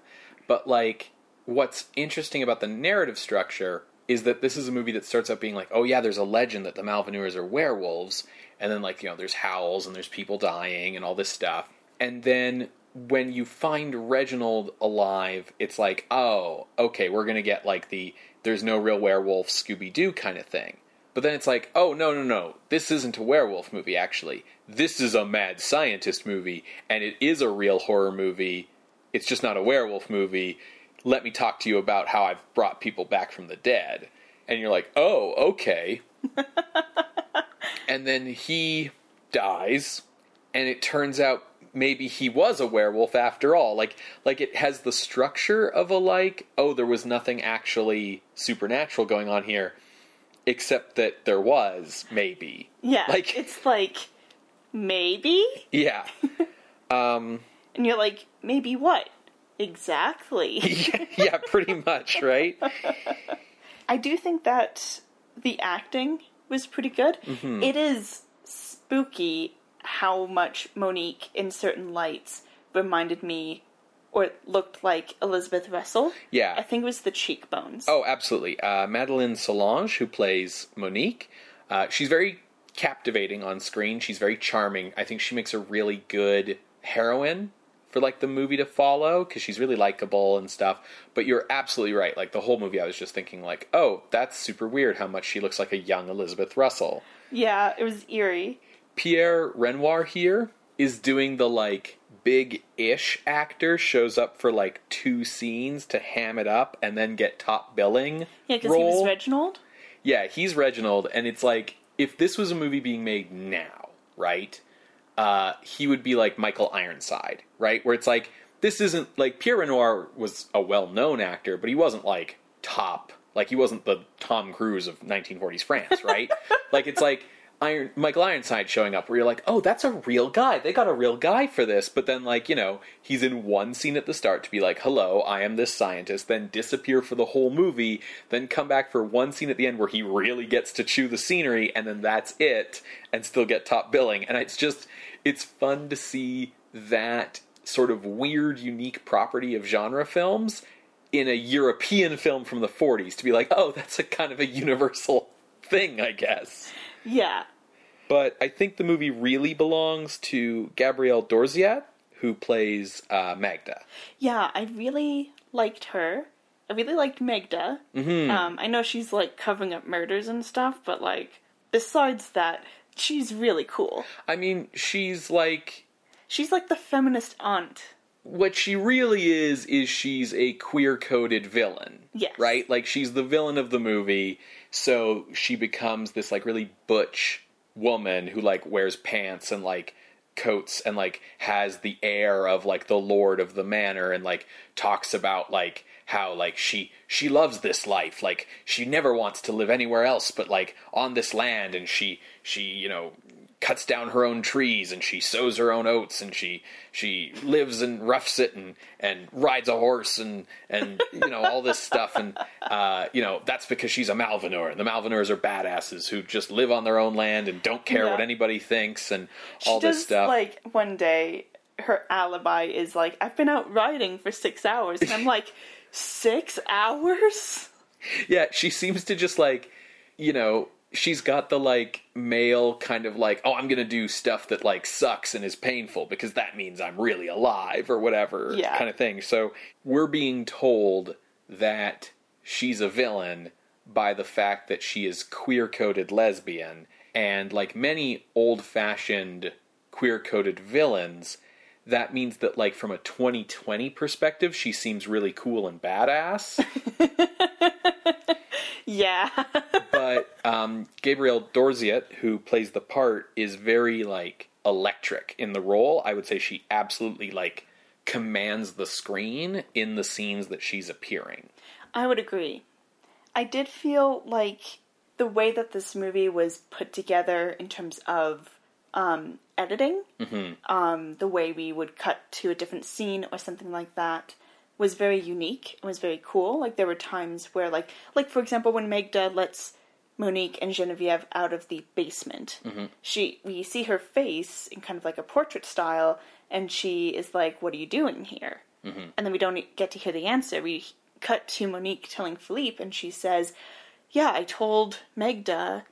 But like what's interesting about the narrative structure is that this is a movie that starts out being like, oh yeah, there's a legend that the Malveneurs are werewolves, and then like, you know, there's howls and there's people dying and all this stuff. And then when you find Reginald alive, it's like, oh, okay, we're gonna get like the there's no real werewolf Scooby Doo kind of thing. But then it's like, oh no no no, this isn't a werewolf movie actually. This is a mad scientist movie, and it is a real horror movie. It's just not a werewolf movie. Let me talk to you about how I've brought people back from the dead. And you're like, oh, okay. and then he dies, and it turns out maybe he was a werewolf after all. Like like it has the structure of a like, oh, there was nothing actually supernatural going on here, except that there was, maybe. Yeah, Like- it's like maybe, Yeah. Um, and you're like maybe what exactly? yeah, pretty much, right? I do think that the acting was pretty good. Mm-hmm. It is spooky how much Monique in certain lights reminded me or looked like Elizabeth Russell. Yeah. I think it was the cheekbones. Oh, absolutely. Uh, Madeleine Sologne, who plays Monique, uh, she's very captivating on screen. She's very charming. I think she makes a really good heroine for like the movie to follow because she's really likable and stuff. But you're absolutely right. Like the whole movie, I was just thinking like, oh, that's super weird how much she looks like a young Elizabeth Russell. Yeah, it was eerie. Pierre Renoir here is doing the like big ish actor shows up for like two scenes to ham it up and then get top billing. Yeah, because he was. Reginald. Yeah, he's Reginald, and it's like if this was a movie being made now, right? Uh, he would be like Michael Ironside, right? Where it's like this isn't like Pierre Renoir was a well-known actor, but he wasn't like top. Like he wasn't the Tom Cruise of 1940s France, right? like it's like Iron Michael Ironside showing up, where you're like, oh, that's a real guy. They got a real guy for this. But then, like you know, he's in one scene at the start to be like, hello, I am this scientist, then disappear for the whole movie, then come back for one scene at the end where he really gets to chew the scenery, and then that's it, and still get top billing. And it's just, it's fun to see that sort of weird, unique property of genre films in a European film from the 40s to be like, oh, that's a kind of a universal thing, I guess. Yeah. But I think the movie really belongs to Gabrielle Dorziat, who plays uh, Magda. Yeah, I really liked her. I really liked Magda. Mm-hmm. Um, I know she's like covering up murders and stuff, but like besides that, she's really cool. I mean, she's like She's like the feminist aunt. what she really is is she's a queer coded villain. Yes. Right? Like she's the villain of the movie, so she becomes this like really butch woman who like wears pants and like coats and like has the air of like the lord of the manor and like talks about like how like she she loves this life like she never wants to live anywhere else but like on this land and she she you know cuts down her own trees and she sows her own oats and she she lives and roughs it and and rides a horse and and you know all this stuff and uh, you know that's because she's a Malveneur and the Malveneurs are badasses who just live on their own land and don't care Yeah. what anybody thinks and She all does this stuff. like one day her alibi is like I've been out riding for six hours, and I'm like six hours. Yeah, she seems to just like, you know, she's got the like male kind of like, oh, I'm gonna do stuff that like sucks and is painful because that means I'm really alive or whatever Yeah. kind of thing. So we're being told that she's a villain by the fact that she is queer coded lesbian. And like many old fashioned queer coded villains, that means that like from a 2020 perspective, she seems really cool and badass. Yeah, but um, Gabrielle Dorziat, who plays the part, is very like electric in the role. I would say she absolutely like commands the screen in the scenes that she's appearing. I would agree. I did feel like the way that this movie was put together in terms of um, editing, mm-hmm. um, the way we would cut to a different scene or something like that, was very unique. It was very cool. Like there were times where, like, like for example, when Magda lets Monique and Genevieve out of the basement, mm-hmm. she we see her face in kind of like a portrait style, and she is like, "What are you doing here?" Mm-hmm. And then we don't get to hear the answer. We cut to Monique telling Philippe, and she says, "Yeah, I told Magda,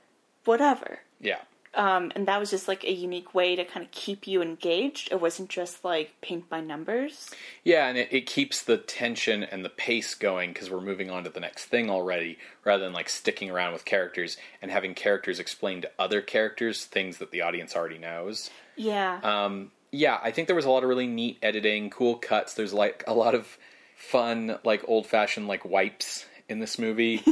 whatever." Yeah. Um, and that was just like a unique way to kind of keep you engaged. It wasn't just like paint by numbers. Yeah, and it, it keeps the tension and the pace going because we're moving on to the next thing already, rather than like sticking around with characters and having characters explain to other characters things that the audience already knows. Yeah. Um, yeah, I think there was a lot of really neat editing, cool cuts. There's like a lot of fun, like old fashioned like wipes in this movie.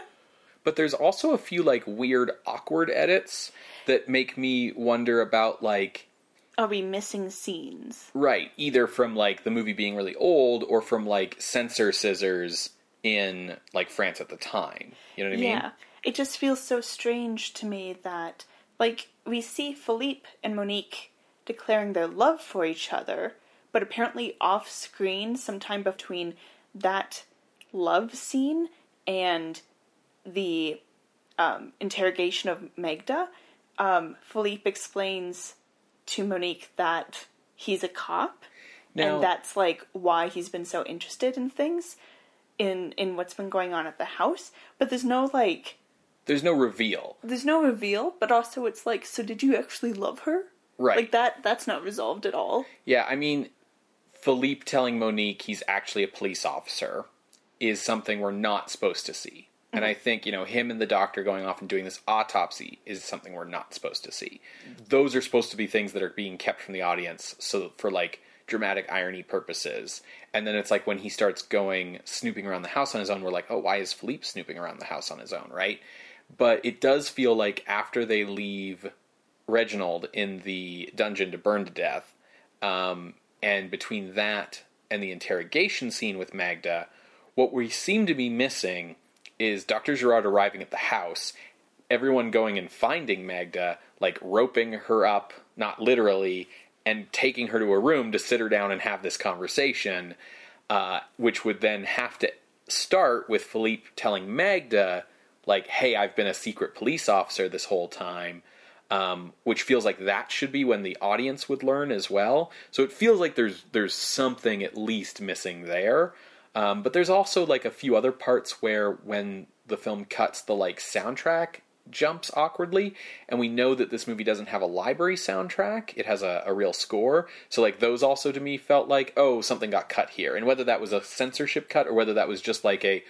but there's also a few like weird, awkward edits that make me wonder about like Are we missing scenes? right either from like the movie being really old or from like censor scissors in like France at the time. You know what I mean? Yeah. It just feels so strange to me that, like, we see Philippe and Monique declaring their love for each other, but apparently off screen, sometime between that love scene and the um, interrogation of Magda, um, Philippe explains to Monique that he's a cop, Now- and that's like why he's been so interested in things, in in what's been going on at the house. But there's no like, There's no reveal. there's no reveal. But also, it's like, so did you actually love her? Right. Like that. That's not resolved at all. Yeah, I mean, Philippe telling Monique he's actually a police officer is something we're not supposed to see. And I think, you know, him and the doctor going off and doing this autopsy is something we're not supposed to see. Those are supposed to be things that are being kept from the audience so for like dramatic irony purposes. And then it's like when he starts going snooping around the house on his own, we're like, oh, why is Philippe snooping around the house on his own, right? But it does feel like after they leave Reginald in the dungeon to burn to death, um, and between that and the interrogation scene with Magda, what we seem to be missing is Dr. Gerard arriving at the house, everyone going and finding Magda, like roping her up, not literally, and taking her to a room to sit her down and have this conversation, uh, which would then have to start with Philippe telling Magda, like, hey, I've been a secret police officer this whole time um, which feels like that should be when the audience would learn as well. So it feels like there's there's something at least missing there. Um, but there's also like a few other parts where when the film cuts, the like soundtrack jumps awkwardly, and we know that this movie doesn't have a library soundtrack; it has a, a real score. So like those also to me felt like oh something got cut here, and whether that was a censorship cut or whether that was just like a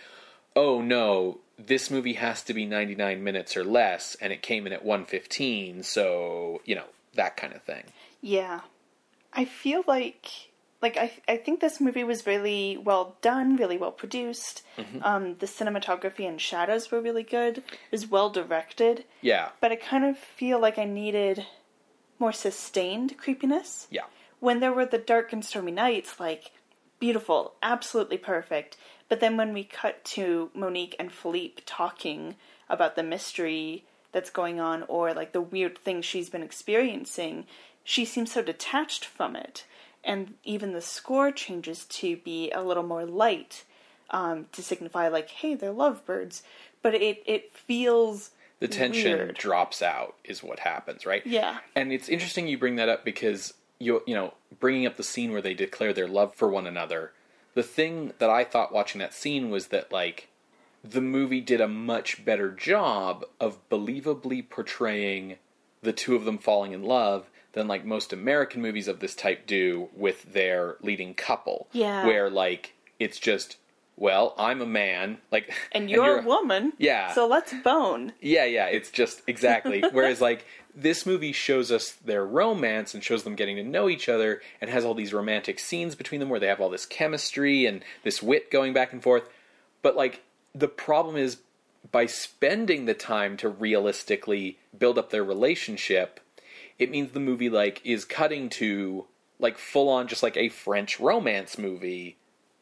oh no, this movie has to be 99 minutes or less, and it came in at 115, so, you know, that kind of thing. Yeah. I feel like like I I think this movie was really well done, really well produced. Mm-hmm. Um, the cinematography and shadows were really good. It was well directed, Yeah. but I kind of feel like I needed more sustained creepiness. Yeah. When there were the dark and stormy nights, like beautiful, absolutely perfect. But then when we cut to Monique and Philippe talking about the mystery that's going on or like the weird things she's been experiencing, she seems so detached from it. And even the score changes to be a little more light um, to signify, like, hey, they're lovebirds. But it, it feels The tension weird. drops out is what happens, right? Yeah. And it's interesting you bring that up because you you know, bringing up the scene where they declare their love for one another. The thing that I thought watching that scene was that like the movie did a much better job of believably portraying the two of them falling in love than like most American movies of this type do with their leading couple. Yeah. Where like it's just well, I'm a man, like And you're, a woman. Yeah. So let's bone. yeah, yeah, it's just exactly. Whereas, like, this movie shows us their romance and shows them getting to know each other and has all these romantic scenes between them where they have all this chemistry and this wit going back and forth. But, like, the problem is by spending the time to realistically build up their relationship, it means the movie, like, is cutting to, like, full on just like a French romance movie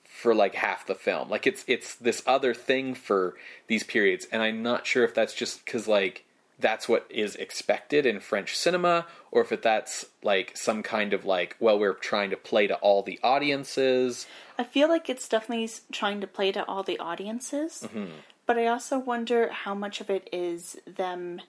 for like half the film. Like it's it's this other thing for these periods, and I'm not sure if that's just because like that's what is expected in French cinema, or if it, that's like some kind of like well we're trying to play to all the audiences. I feel like it's definitely trying to play to all the audiences, Mm-hmm. but I also wonder how much of it is them,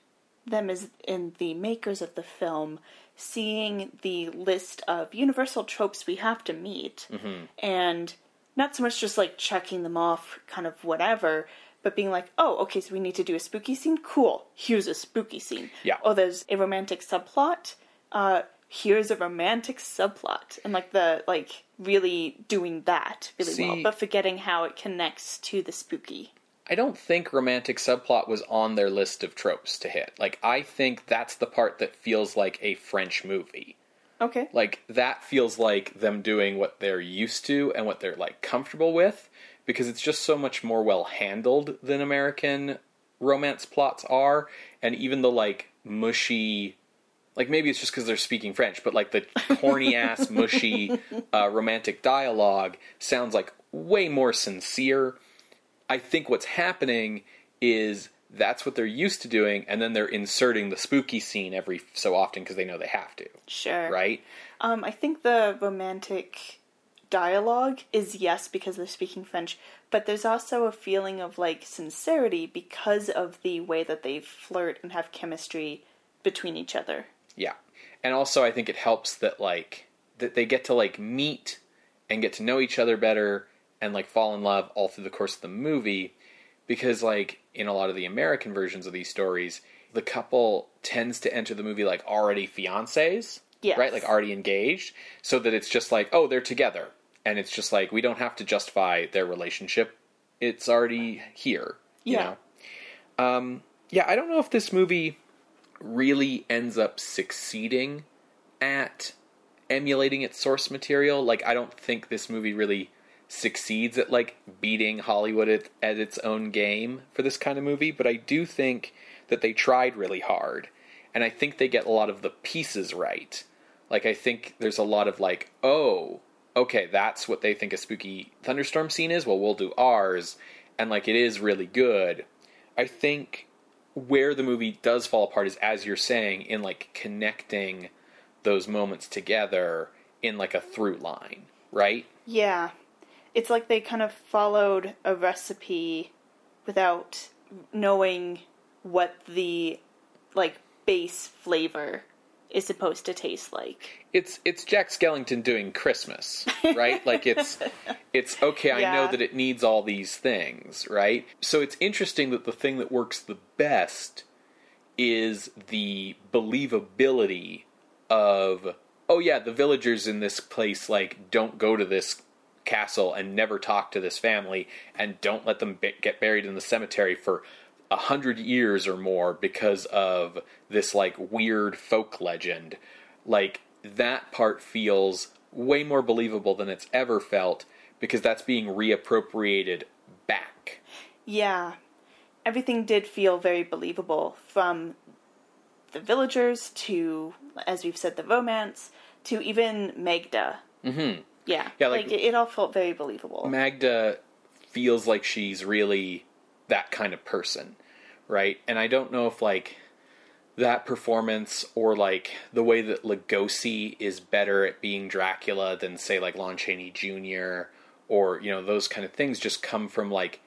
them as in the makers of the film, seeing the list of universal tropes we have to meet, Mm-hmm. and not so much just like checking them off, kind of whatever. But being like, oh, okay, so we need to do a spooky scene. Cool. Here's a spooky scene. Yeah. Oh, there's a romantic subplot. Uh, here's a romantic subplot, and like the like really doing that really well, but forgetting how it connects to the spooky. I don't think romantic subplot was on their list of tropes to hit. Like I think that's the part that feels like a French movie. Okay. like that feels like them doing what they're used to and what they're like comfortable with because it's just so much more well handled than American romance plots are and even the like mushy like maybe it's just because they're speaking French but like the corny ass mushy uh, romantic dialogue sounds like way more sincere I think what's happening is that's what they're used to doing and then they're inserting the spooky scene every so often because they know they have to Sure. right Um, I think the romantic dialogue is yes because they're speaking French, but there's also a feeling of like sincerity because of the way that they flirt and have chemistry between each other. Yeah. And also I think it helps that like that they get to like meet and get to know each other better and like fall in love all through the course of the movie because like in a lot of the American versions of these stories, the couple tends to enter the movie like already fiancés, Yes. right? Like already engaged, so that it's just like, oh, they're together. And it's just like we don't have to justify their relationship. It's already here, you Yeah. know. Um yeah, I don't know if this movie really ends up succeeding at emulating its source material. Like, I don't think this movie really succeeds at like beating Hollywood at, at its own game for this kind of movie, but I do think that they tried really hard, and I think they get a lot of the pieces right. Like, I think there's a lot of like, oh, okay, that's what they think a spooky thunderstorm scene is. Well, we'll do ours, and like, it is really good. I think where the movie does fall apart is as you're saying in like connecting those moments together in like a through line right Yeah. It's like they kind of followed a recipe without knowing what the like base flavor is supposed to taste like. it's it's jack skellington doing christmas right? Like it's it's okay i know that it needs all these things right? So it's interesting that the thing that works the best is the believability of oh yeah the villagers in this place like don't go to this castle and never talk to this family and don't let them be- get buried in the cemetery for a hundred years or more because of this like weird folk legend like that part feels way more believable than it's ever felt because that's being reappropriated back. Yeah. Everything did feel very believable from the villagers to, as we've said, the romance to even Magda. Mm-hmm. Yeah. Yeah, like- like, it, it all felt very believable. Magda feels like she's really that kind of person, right? And I don't know if like that performance or like the way that Lugosi is better at being Dracula than say like Lon Chaney Jr. or you know those kind of things just come from like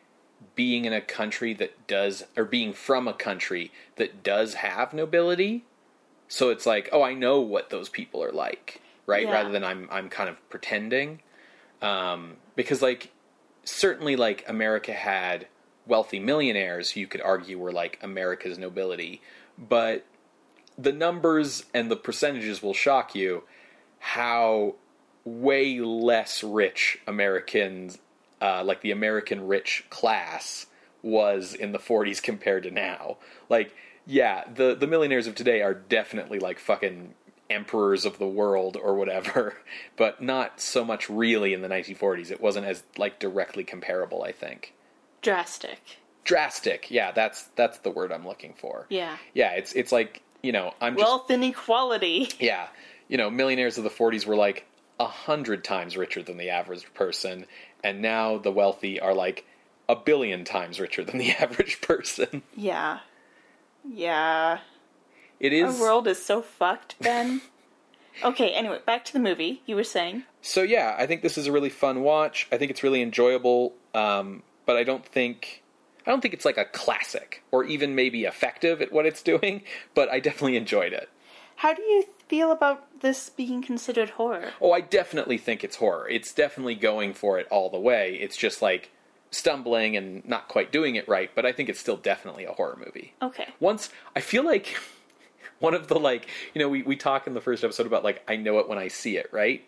being in a country that does or being from a country that does have nobility. So it's like, oh, I know what those people are like, right? Yeah. Rather than I'm I'm kind of pretending. Um, because like certainly like America had wealthy millionaires who you could argue were like America's nobility, but the numbers and the percentages will shock you how way less rich Americans, uh, like the American rich class, was in the 40s compared to now. Like, yeah, the the millionaires of today are definitely like fucking emperors of the world or whatever, but not so much really in the 1940s. It wasn't as like directly comparable, I think. Drastic. Drastic. Yeah, that's that's the word I'm looking for. Yeah. Yeah, it's it's like, you know, I'm just Wealth inequality. yeah, you know, millionaires of the 40s were like a hundred times richer than the average person, and now the wealthy are like a billion times richer than the average person. Yeah. Yeah. It Our world is so fucked, Ben. okay, anyway, back to the movie. You were saying? so. Yeah, I think this is a really fun watch. I think it's really enjoyable, um, but I don't think I don't think it's like a classic or even maybe effective at what it's doing. But I definitely enjoyed it. How do you feel about this being considered horror? Oh, I definitely think it's horror. It's definitely going for it all the way. It's just like stumbling and not quite doing it right, but I think it's still definitely a horror movie. Okay. Once I feel like one of the like, you know, we we talk in the first episode about like I know it when I see it, right?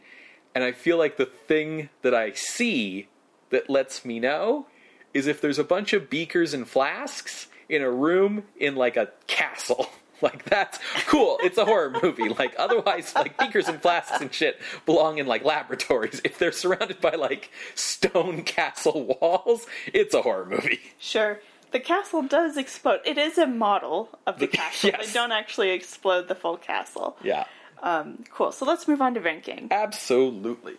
And I feel like the thing that I see that lets me know is if there's a bunch of beakers and flasks in a room in like a castle. Like that's cool. It's a horror movie. Like otherwise, like beakers and flasks and shit belong in like laboratories. If they're surrounded by like stone castle walls, it's a horror movie. Sure. The castle does explode. It is a model of the castle. Yes. They don't actually explode the full castle. Yeah. Um, cool. So let's move on to ranking. Absolutely.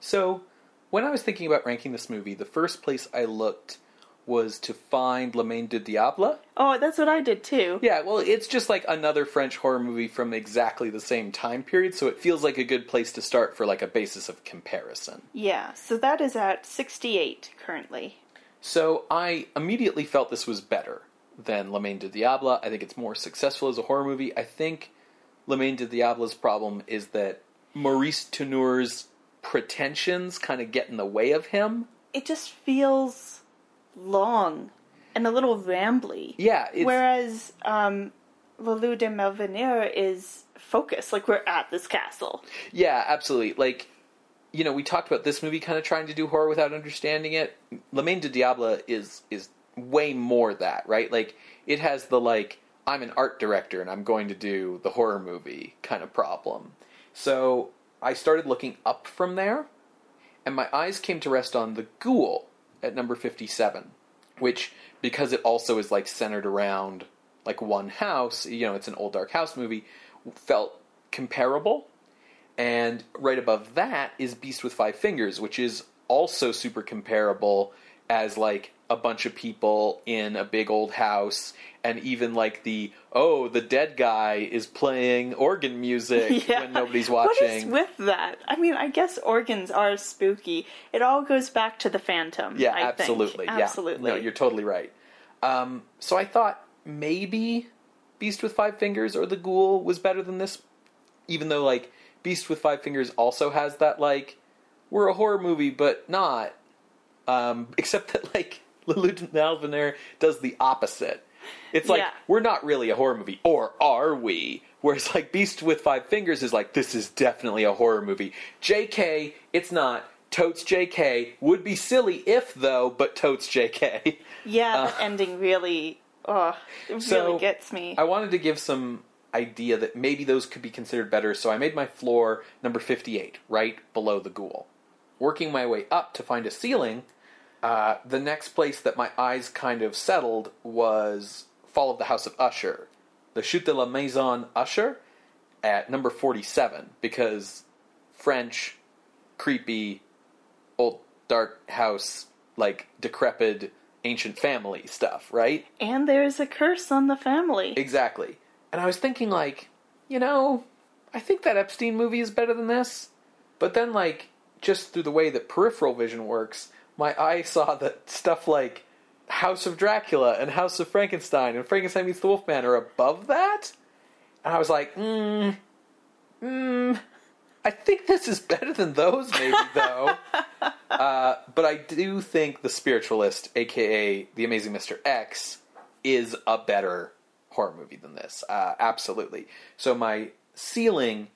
So, when I was thinking about ranking this movie, the first place I looked was to find Le Main du Diable. Oh, that's what I did too. Yeah, well, it's just like another French horror movie from exactly the same time period, so it feels like a good place to start for like a basis of comparison. Yeah, so that is at 68 currently. So I immediately felt this was better than Le Main de Diable. I think it's more successful as a horror movie. I think Le Main de Diable's problem is that Maurice Tourneur's pretensions kind of get in the way of him. It just feels long and a little rambly. Yeah, Whereas um, Le Loup de Malveneur is focused, like we're at this castle. yeah, absolutely. Like, you know, we talked about this movie kind of trying to do horror without understanding it. Le Main de Diable is is way more that, right? Like, it has the like I'm an art director and I'm going to do the horror movie kind of problem. So I started looking up from there, and my eyes came to rest on the Ghoul at number 57, which because it also is like centered around like one house, you know, it's an old dark house movie, felt comparable. And right above that is Beast with Five Fingers, which is also super comparable as like a bunch of people in a big old house and even like the oh the dead guy is playing organ music when nobody's watching What is with that? I mean, I guess organs are spooky. It all goes back to the Phantom. Yeah, I think. absolutely. Yeah. Absolutely. No, you're totally right. Um, so I thought maybe Beast with Five Fingers or The Ghoul was better than this, even though like Beast with Five Fingers also has that like we're a horror movie but not. Um, except that like Le Loup Malveneur does the opposite. It's like Yeah. we're not really a horror movie, or are we? Whereas like Beast with Five Fingers is like this is definitely a horror movie. J.K. It's not. Totes J.K. would be silly if though, but totes J.K. Yeah, Uh, the ending really, oh, it so, really gets me. I wanted to give some idea that maybe those could be considered better, so I made my floor number 58, right below the ghoul. Working my way up to find a ceiling, uh, the next place that my eyes kind of settled was Fall of the House of Usher. The Chute de la Maison Usher at number 47, because French, creepy, old dark house, like decrepit ancient family stuff, right? And there's a curse on the family. Exactly. And I was thinking, like, you know, I think that Epstein movie is better than this. But then, like, just through the way that peripheral vision works, my eye saw that stuff like House of Dracula and House of Frankenstein and Frankenstein meets the Wolfman are above that. And I was like, hmm, hmm, I think this is better than those, maybe, though. uh, but I do think The Spiritualist, aka The Amazing Mr. X, is a better horror movie than this. Uh, absolutely. So my ceiling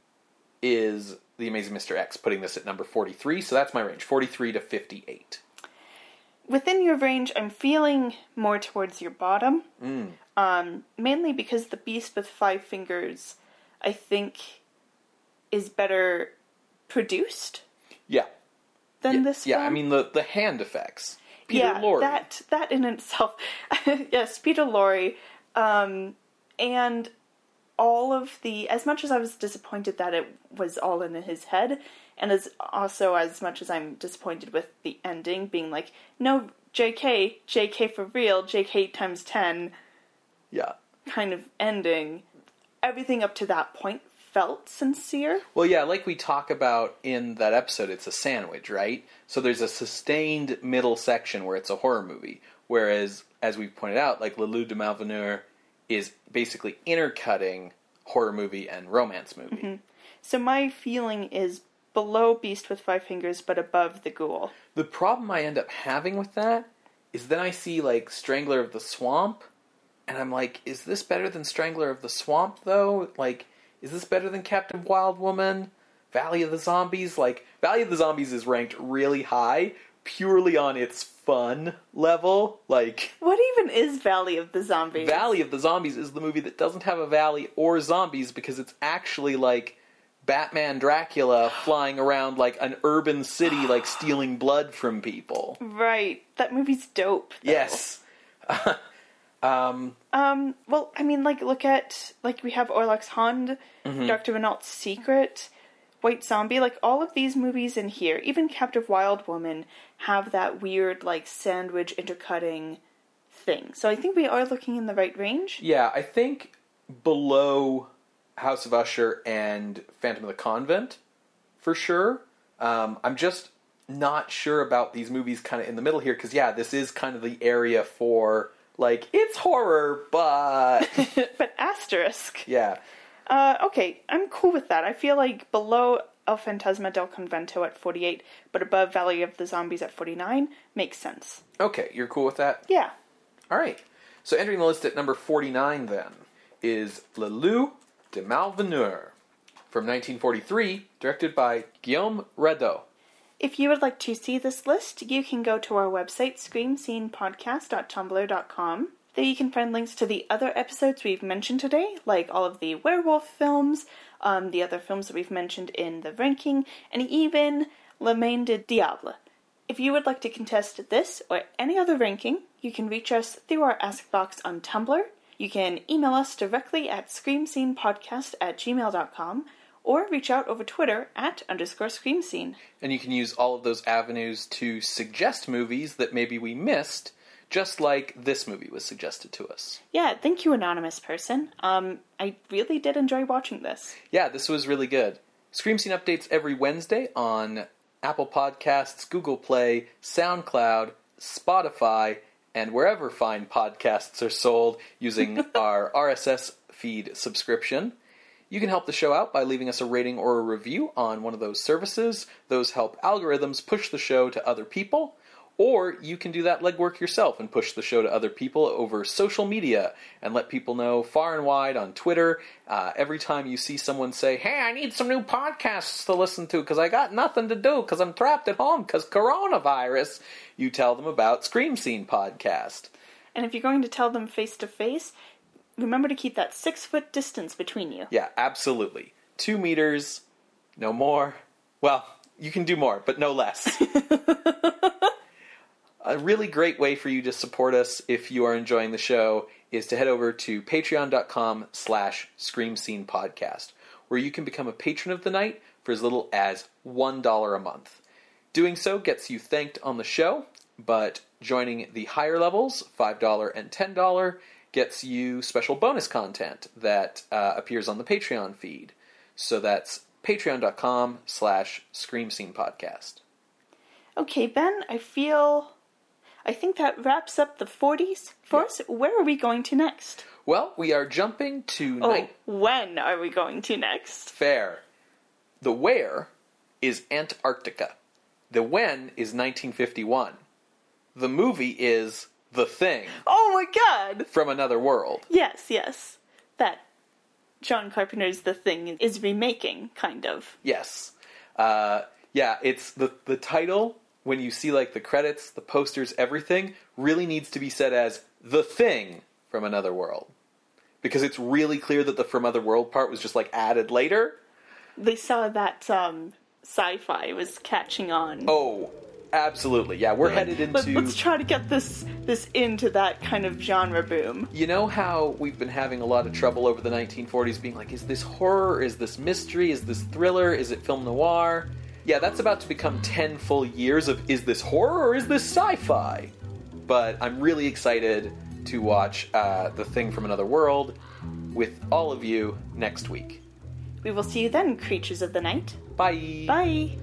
is The Amazing Mr. X, putting this at number 43. So that's my range 43 to 58. Within your range, I'm feeling more towards your bottom. Mm. Um, mainly because the Beast with Five Fingers, I think, is better produced Yeah. than yeah, this yeah, film. I mean, the, the hand effects. Peter yeah, Lorre. that that in itself, yes, Peter Lorre, um, and all of the as much as I was disappointed that it was all in his head, and as also as much as I'm disappointed with the ending being like, no, J.K., J.K. for real, J.K. times ten Yeah. kind of ending. Everything up to that point felt sincere. Well, yeah, like we talk about in that episode, it's a sandwich, right? So there's a sustained middle section where it's a horror movie, whereas, as we pointed out, like Le Loup de Malveneur is basically intercutting horror movie and romance movie. Mm-hmm. So my feeling is below Beast with Five Fingers, but above the Ghoul. The problem I end up having with that is then I see like Strangler of the Swamp, and I'm like, is this better than Strangler of the Swamp though? Like, is this better than Captive Wild Woman? Valley of the Zombies? Like, Valley of the Zombies is ranked really high purely on its fun level. Like, What even is Valley of the Zombies? Valley of the Zombies is the movie that doesn't have a valley or zombies because it's actually like Batman Dracula flying around like an urban city, like stealing blood from people. Right. That movie's dope. though. Yes. um, Um, well, I mean, like, look at, like, we have Orlacs Hände, Mm-hmm. Dr. Renault's Secret, White Zombie, like, all of these movies in here, even Captive Wild Woman, have that weird, like, sandwich intercutting thing. So I think we are looking in the right range. yeah, I think below House of Usher and Phantom of the Convent, for sure. Um, I'm just not sure about these movies kind of in the middle here because, yeah, this is kind of the area for, like, it's horror, but. but asterisk. yeah. Uh, okay, I'm cool with that. I feel like below El Fantasma del Convento at 48, but above Valley of the Zombies at 49 makes sense. Okay, you're cool with that? Yeah. All right. So entering the list at number 49 then is Le Loup de Malveneur from 1943, directed by Guillaume Radot. If you would like to see this list, you can go to our website, screamscenepodcast.tumblr.com. There you can find links to the other episodes we've mentioned today, like all of the werewolf films, um, the other films that we've mentioned in the ranking, and even Le Main de Diable. If you would like to contest this or any other ranking, you can reach us through our Ask Box on Tumblr. You can email us directly at screamscenepodcast at gmail.com or reach out over Twitter at underscore screamscene. And you can use all of those avenues to suggest movies that maybe we missed, just like this movie was suggested to us. Yeah, thank you, anonymous person. Um, I really did enjoy watching this. Yeah, this was really good. Scream Scene updates every Wednesday on Apple Podcasts, Google Play, SoundCloud, Spotify, and wherever fine podcasts are sold using our RSS feed subscription. You can help the show out by leaving us a rating or a review on one of those services. Those help algorithms push the show to other people. Or you can do that legwork yourself and push the show to other people over social media and let people know far and wide on Twitter. Uh, every time you see someone say, Hey, I need some new podcasts to listen to because I got nothing to do because I'm trapped at home because coronavirus, you tell them about Scream Scene Podcast. And if you're going to tell them face to face, remember to keep that six foot distance between you. Yeah, absolutely. Two meters, no more. Well, you can do more, but no less. a really great way for you to support us if you are enjoying the show is to head over to patreon.com slash scream scene podcast where you can become a patron of the night for as little as $1 a month doing so gets you thanked on the show but joining the higher levels $5 and $10 gets you special bonus content that uh, appears on the patreon feed so that's patreon.com slash scream scene podcast Okay, Ben, I feel. I think that wraps up the 40s for us. Where are we going to next? well we are jumping to Oh, night when are we going to next? Fair. The where is Antarctica. The when is 1951. The movie is The Thing Oh my god! from Another World. Yes, yes. That John Carpenter's The Thing is remaking, kind of. Yes. Uh, yeah, it's the the title when you see like the credits, the posters, everything really needs to be said as The Thing from Another World. Because it's really clear that the from Other World part was just like added later. They saw that um, sci fi was catching on. Oh, absolutely. Yeah, we're headed into Let, us try to get this this into that kind of genre boom. You know how we've been having a lot of trouble over the 1940s being like, is this horror? Is this mystery? Is this thriller? Is it film noir? Yeah, that's about to become 10 full years of is this horror or is this sci fi? But I'm really excited to watch uh, The Thing from Another World with all of you next week. We will see you then, creatures of the night. Bye. Bye.